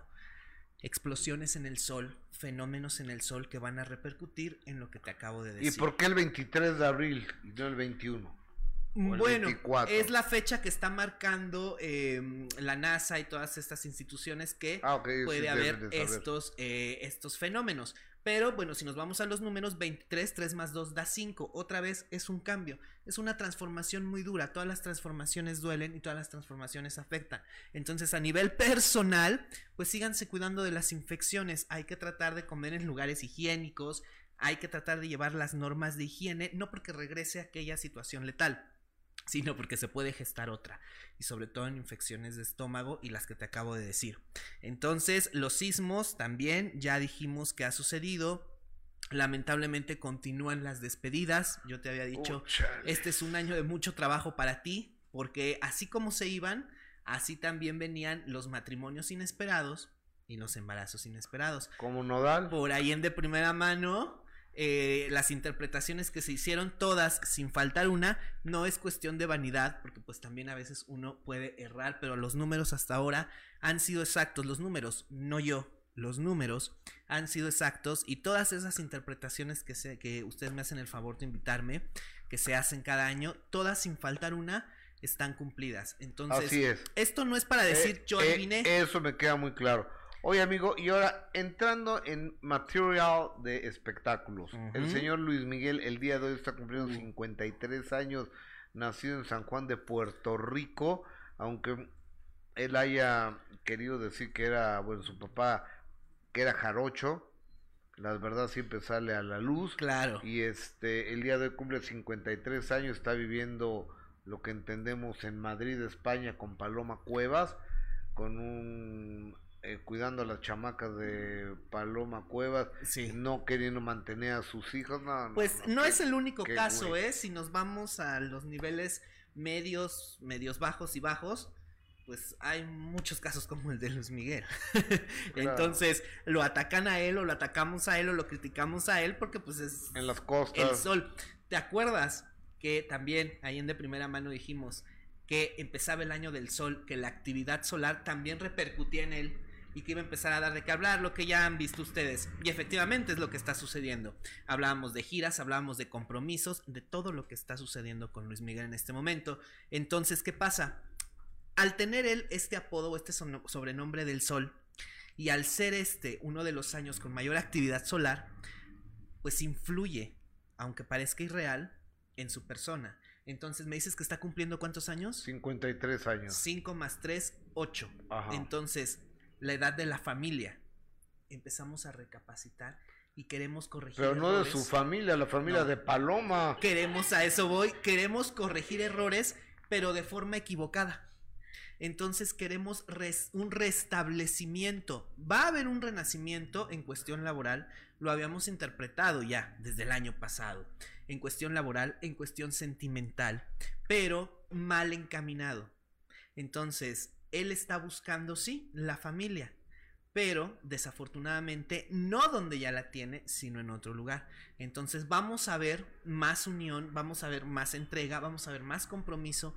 Explosiones en el sol, fenómenos en el sol que van a repercutir en lo que te acabo de decir. ¿Y por qué el 23 de abril y no el 21? bueno, es la fecha que está marcando em, la NASA y todas estas instituciones que ah, puede haber estos, eh, estos fenómenos. Pero bueno, si nos vamos a los números, 23, 3 más 2 da 5. Otra vez es un cambio. Es una transformación muy dura. Todas las transformaciones duelen y todas las transformaciones afectan. Entonces, a nivel personal, pues síganse cuidando de las infecciones. Hay que tratar de comer en lugares higiénicos. Hay que tratar de llevar las normas de higiene, no porque regrese a aquella situación letal sino porque se puede gestar otra, y sobre todo en infecciones de estómago y las que te acabo de decir. Entonces, los sismos también, ya dijimos que ha sucedido, lamentablemente continúan las despedidas, yo te había dicho, este es un año de mucho trabajo para ti, porque así como se iban, así también venían los matrimonios inesperados y los embarazos inesperados. Como nodal. Por ahí en de primera mano, eh, las interpretaciones que se hicieron, todas sin faltar una, no es cuestión de vanidad, porque pues también a veces uno puede errar, pero los números hasta ahora han sido exactos, los números, no yo, los números han sido exactos y todas esas interpretaciones que, se, que ustedes me hacen el favor de invitarme, que se hacen cada año, todas sin faltar una, están cumplidas. Entonces, esto no es para decir eh, yo adiviné. eso me queda muy claro. Oye, amigo, y ahora entrando en material de espectáculos, el señor Luis Miguel el día de hoy está cumpliendo 53 años, nacido en San Juan de Puerto Rico, aunque él haya querido decir que era, bueno, su papá, que era jarocho, la verdad siempre sale a la luz. Claro. Y este, el día de hoy cumple 53 años, está viviendo lo que entendemos en Madrid, España, con Paloma Cuevas, con un eh, cuidando a las chamacas de Paloma Cuevas, no queriendo mantener a sus hijos. pues no, es el único caso, ¿eh? Si nos vamos a los niveles medios, medios bajos y bajos, pues hay muchos casos como el de Luis Miguel. [LAUGHS] Entonces, lo atacan a él o lo atacamos a él o lo criticamos a él porque pues es en las costas. El sol. ¿Te acuerdas que también ahí en de primera mano dijimos que empezaba el año del sol, que la actividad solar también repercutía en él? Y que iba a empezar a dar de qué hablar, lo que ya han visto ustedes. Y efectivamente es lo que está sucediendo. Hablábamos de giras, hablábamos de compromisos, de todo lo que está sucediendo con Luis Miguel en este momento. Entonces, ¿qué pasa? Al tener él este apodo o este sobrenombre del Sol, y al ser este uno de los años con mayor actividad solar, pues influye, aunque parezca irreal, en su persona. Entonces, ¿me dices que está cumpliendo cuántos años? 53 años. 5 más 3, 8. Entonces, la edad de la familia. Empezamos a recapacitar y queremos corregir Pero no de su familia, la familia de Paloma. Queremos, a eso voy, queremos corregir errores, pero de forma equivocada. Entonces queremos un restablecimiento. Va a haber un renacimiento en cuestión laboral, lo habíamos interpretado ya desde el año pasado, en cuestión laboral, en cuestión sentimental, pero mal encaminado. Entonces, él está buscando, sí, la familia, pero desafortunadamente no donde ya la tiene, sino en otro lugar. Entonces vamos a ver más unión, vamos a ver más entrega, vamos a ver más compromiso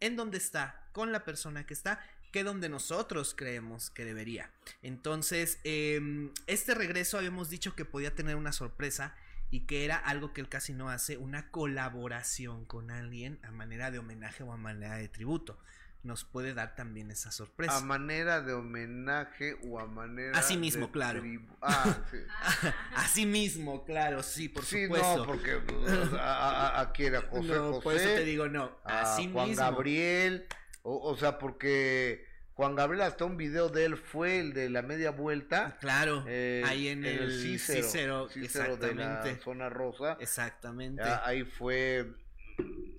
en donde está, con la persona que está, que donde nosotros creemos que debería. Entonces, em, este regreso habíamos dicho que podía tener una sorpresa y que era algo que él casi no hace, una colaboración con alguien a manera de homenaje o a manera de tributo nos puede dar también esa sorpresa. A manera de homenaje o a manera. Así mismo, claro. Ah, [LAUGHS] sí. Así mismo, claro, sí, por sí, supuesto. No, porque [LAUGHS] pues, aquí era José no, Por eso te digo, no. Así Juan Gabriel. O, sea, porque. Juan Gabriel, hasta un video de él fue el de la media vuelta. Claro, eh, ahí en el, el Cícero, de la zona rosa. Exactamente. ahí fue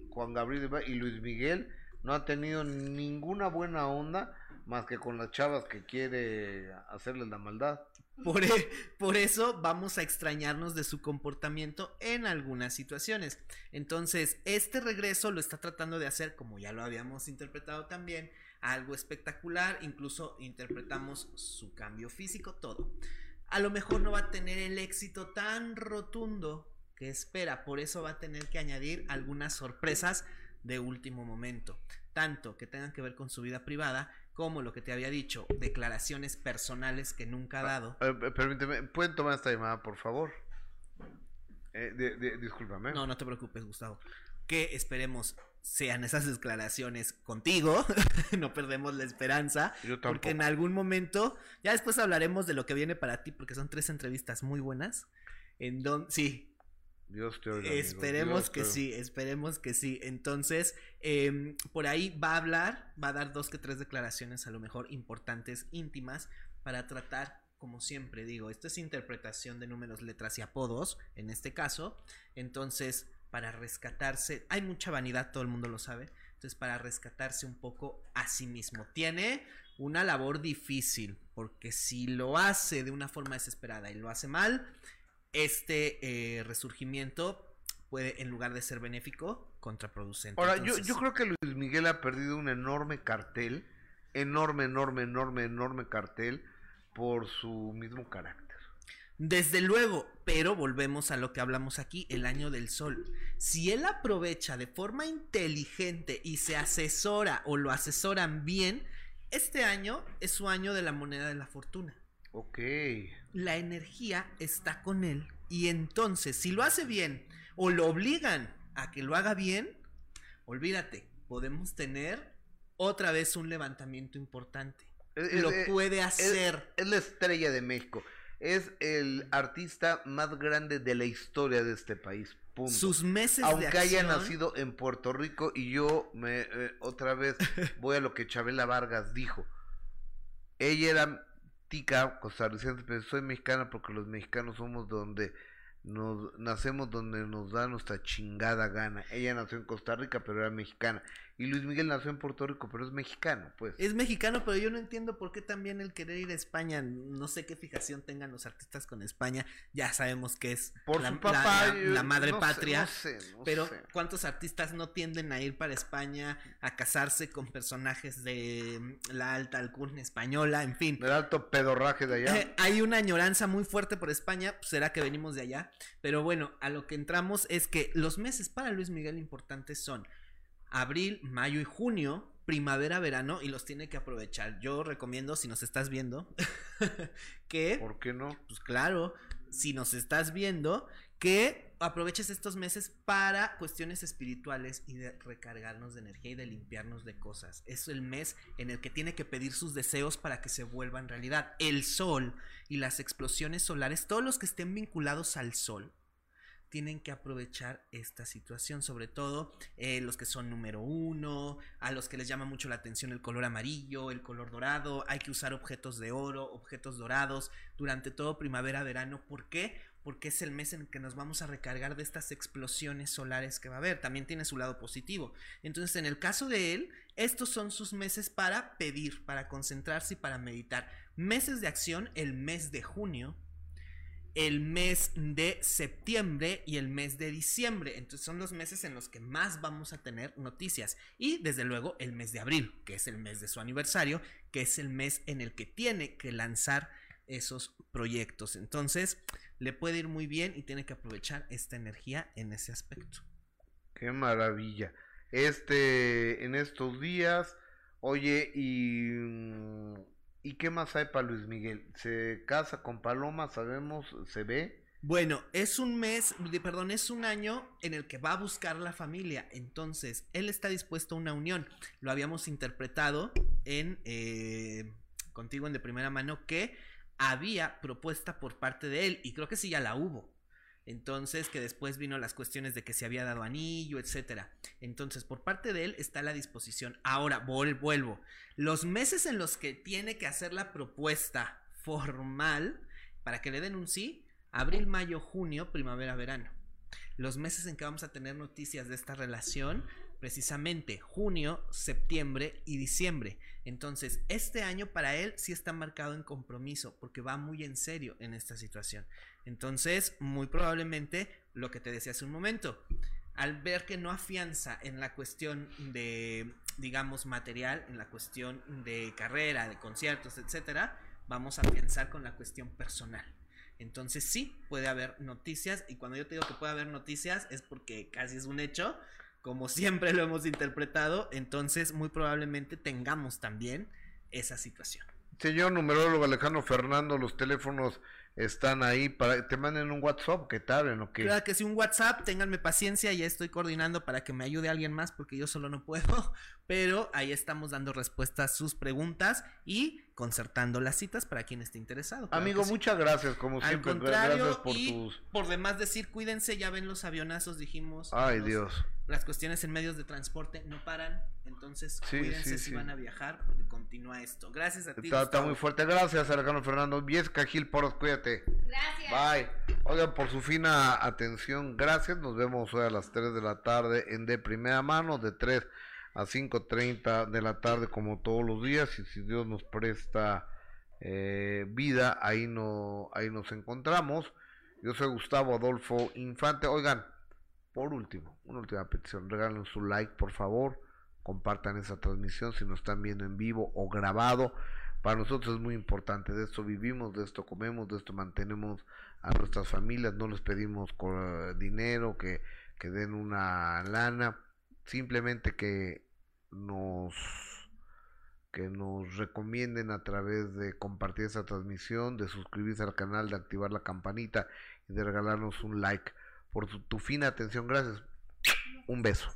Juan Gabriel y Luis Miguel no ha tenido ninguna buena onda más que con las chavas que quiere hacerles la maldad. Por, e, por, eso vamos a extrañarnos de su comportamiento en algunas situaciones. Entonces, este regreso lo está tratando de hacer, como ya lo habíamos interpretado también, algo espectacular. Incluso interpretamos su cambio físico, todo. A lo mejor no va a tener el éxito tan rotundo que espera. Por eso va a tener que añadir algunas sorpresas de último momento, tanto que tengan que ver con su vida privada como lo que te había dicho, declaraciones personales que nunca ha ah, dado. Eh, permíteme, ¿pueden tomar esta llamada, por favor? Eh, discúlpame. No, no te preocupes, Gustavo. Que esperemos sean esas declaraciones contigo, [LAUGHS] no perdemos la esperanza, porque en algún momento, ya después hablaremos de lo que viene para ti, porque son tres entrevistas muy buenas, en donde, sí, Dios te oiga, Esperemos que sí, esperemos que sí. Entonces, em, por ahí va a hablar, va a dar dos que tres declaraciones a lo mejor importantes, íntimas, para tratar, como siempre digo, esto es interpretación de números, letras y apodos, en este caso. Entonces, para rescatarse, hay mucha vanidad, todo el mundo lo sabe. Entonces, para rescatarse un poco a sí mismo. Tiene una labor difícil, porque si lo hace de una forma desesperada y lo hace mal, este eh, resurgimiento puede, en lugar de ser benéfico, contraproducente. Ahora, yo, yo creo que Luis Miguel ha perdido un enorme cartel, enorme, enorme, enorme, enorme cartel por su mismo carácter. Desde luego, pero volvemos a lo que hablamos aquí, el año del sol. Si él aprovecha de forma inteligente y se asesora o lo asesoran bien, este año es su año de la moneda de la fortuna. Ok. La energía está con él y entonces si lo hace bien o lo obligan a que lo haga bien, olvídate, podemos tener otra vez un levantamiento importante. lo puede hacer. es la estrella de México es el artista más grande de la historia de este país. Sus meses Aunque de haya nacido en Puerto Rico y yo me eh, otra vez [LAUGHS] voy a lo que Chabela Vargas dijo. Ella era tica costarricense, pero soy mexicana porque los mexicanos somos donde nos nacemos donde nos da nuestra chingada gana. Ella nació en Costa Rica, pero era mexicana. Y Luis Miguel nació en Puerto Rico, pero es mexicano, pues. Es mexicano, pero yo no entiendo por qué también el querer ir a España. No sé qué fijación tengan los artistas con España. Ya sabemos que es por la, su papá, la, madre patria. pero ¿cuántos artistas no tienden a ir para España a casarse con personajes de la alta alcurnia española? En fin. El alto pedorraje de allá. Eh, hay una añoranza muy fuerte por España. Pues, será que venimos de allá. Pero bueno, a lo que entramos es que los meses para Luis Miguel importantes son abril, mayo y junio, primavera, verano y los tiene que aprovechar. Yo recomiendo, si nos estás viendo, [LAUGHS] que... ¿Por qué no? Pues claro, si nos estás viendo, que aproveches estos meses para cuestiones espirituales y de recargarnos de energía y de limpiarnos de cosas. Es el mes en el que tiene que pedir sus deseos para que se vuelvan realidad. El sol y las explosiones solares, todos los que estén vinculados al sol, tienen que aprovechar esta situación, sobre todo eh, los que son número uno, a los que les llama mucho la atención el color amarillo, el color dorado, hay que usar objetos de oro, objetos dorados durante todo primavera, verano. ¿Por qué? Porque es el mes en el que nos vamos a recargar de estas explosiones solares que va a haber. También tiene su lado positivo. Entonces, en el caso de él, estos son sus meses para pedir, para concentrarse y para meditar. Meses de acción, el mes de junio, el mes de septiembre y el mes de diciembre. Entonces son los meses en los que más vamos a tener noticias. Y desde luego el mes de abril, que es el mes de su aniversario, que es el mes en el que tiene que lanzar esos proyectos. Entonces le puede ir muy bien y tiene que aprovechar esta energía en ese aspecto. Qué maravilla. Este, en estos días, oye, y mm, ¿Y qué más hay para Luis Miguel? ¿Se casa con Paloma? ¿Sabemos? ¿Se ve? Bueno, es un mes, perdón, es un año en el que va a buscar la familia. Entonces, él está dispuesto a una unión. Lo habíamos interpretado en eh, contigo en de primera mano que había propuesta por parte de él. Y creo que sí ya la hubo. Entonces, que después vino las cuestiones de que se había dado anillo, etcétera. Entonces, por parte de él está la disposición. Ahora, vuelvo. Los meses en los que tiene que hacer la propuesta formal para que le den un sí, abril, mayo, junio, primavera, verano. Los meses en que vamos a tener noticias de esta relación, precisamente junio, septiembre y diciembre. Entonces, este año para él sí está marcado en compromiso, porque va muy en serio en esta situación. Entonces, muy probablemente lo que te decía hace un momento, al ver que no afianza en la cuestión de, digamos, material, en la cuestión de carrera, de conciertos, etcétera, vamos a afianzar con la cuestión personal. Entonces sí, puede haber noticias y cuando yo te digo que puede haber noticias es porque casi es un hecho, como siempre lo hemos interpretado, entonces muy probablemente tengamos también esa situación. Señor numerólogo Alejandro Fernando, los teléfonos están ahí para te manden un WhatsApp, ¿qué tal? ¿o qué? Claro que sí, un WhatsApp, ténganme paciencia, ya estoy coordinando para que me ayude alguien más porque yo solo no puedo, pero ahí estamos dando respuestas a sus preguntas y concertando las citas para quien esté interesado. Amigo, muchas gracias, como siempre, gracias por y por demás decir, cuídense, ya ven los avionazos, dijimos. Ay, Dios. Las cuestiones en medios de transporte no paran, entonces cuídense si van a viajar porque continúa esto. Gracias a ti. Está, muy fuerte, gracias Alejandro Fernando. Viesca Gil Poros, cuídate. Gracias. Bye. Oigan, por su fina atención, gracias. Nos vemos hoy a las 3 de la tarde en De Primera Mano, de 3 a 5.30 de la tarde como todos los días y si Dios nos presta eh, vida, ahí, no, ahí nos encontramos. Yo soy Gustavo Adolfo Infante. Oigan, por último, una última petición, regalen su like por favor, compartan esa transmisión si nos están viendo en vivo o grabado Para nosotros es muy importante, de esto vivimos, de esto comemos, de esto mantenemos a nuestras familias, no les pedimos dinero, que, que den una lana, simplemente que nos que nos recomienden a través de compartir esa transmisión, de suscribirse al canal, de activar la campanita y de regalarnos un like por tu fina atención. Gracias. Un beso.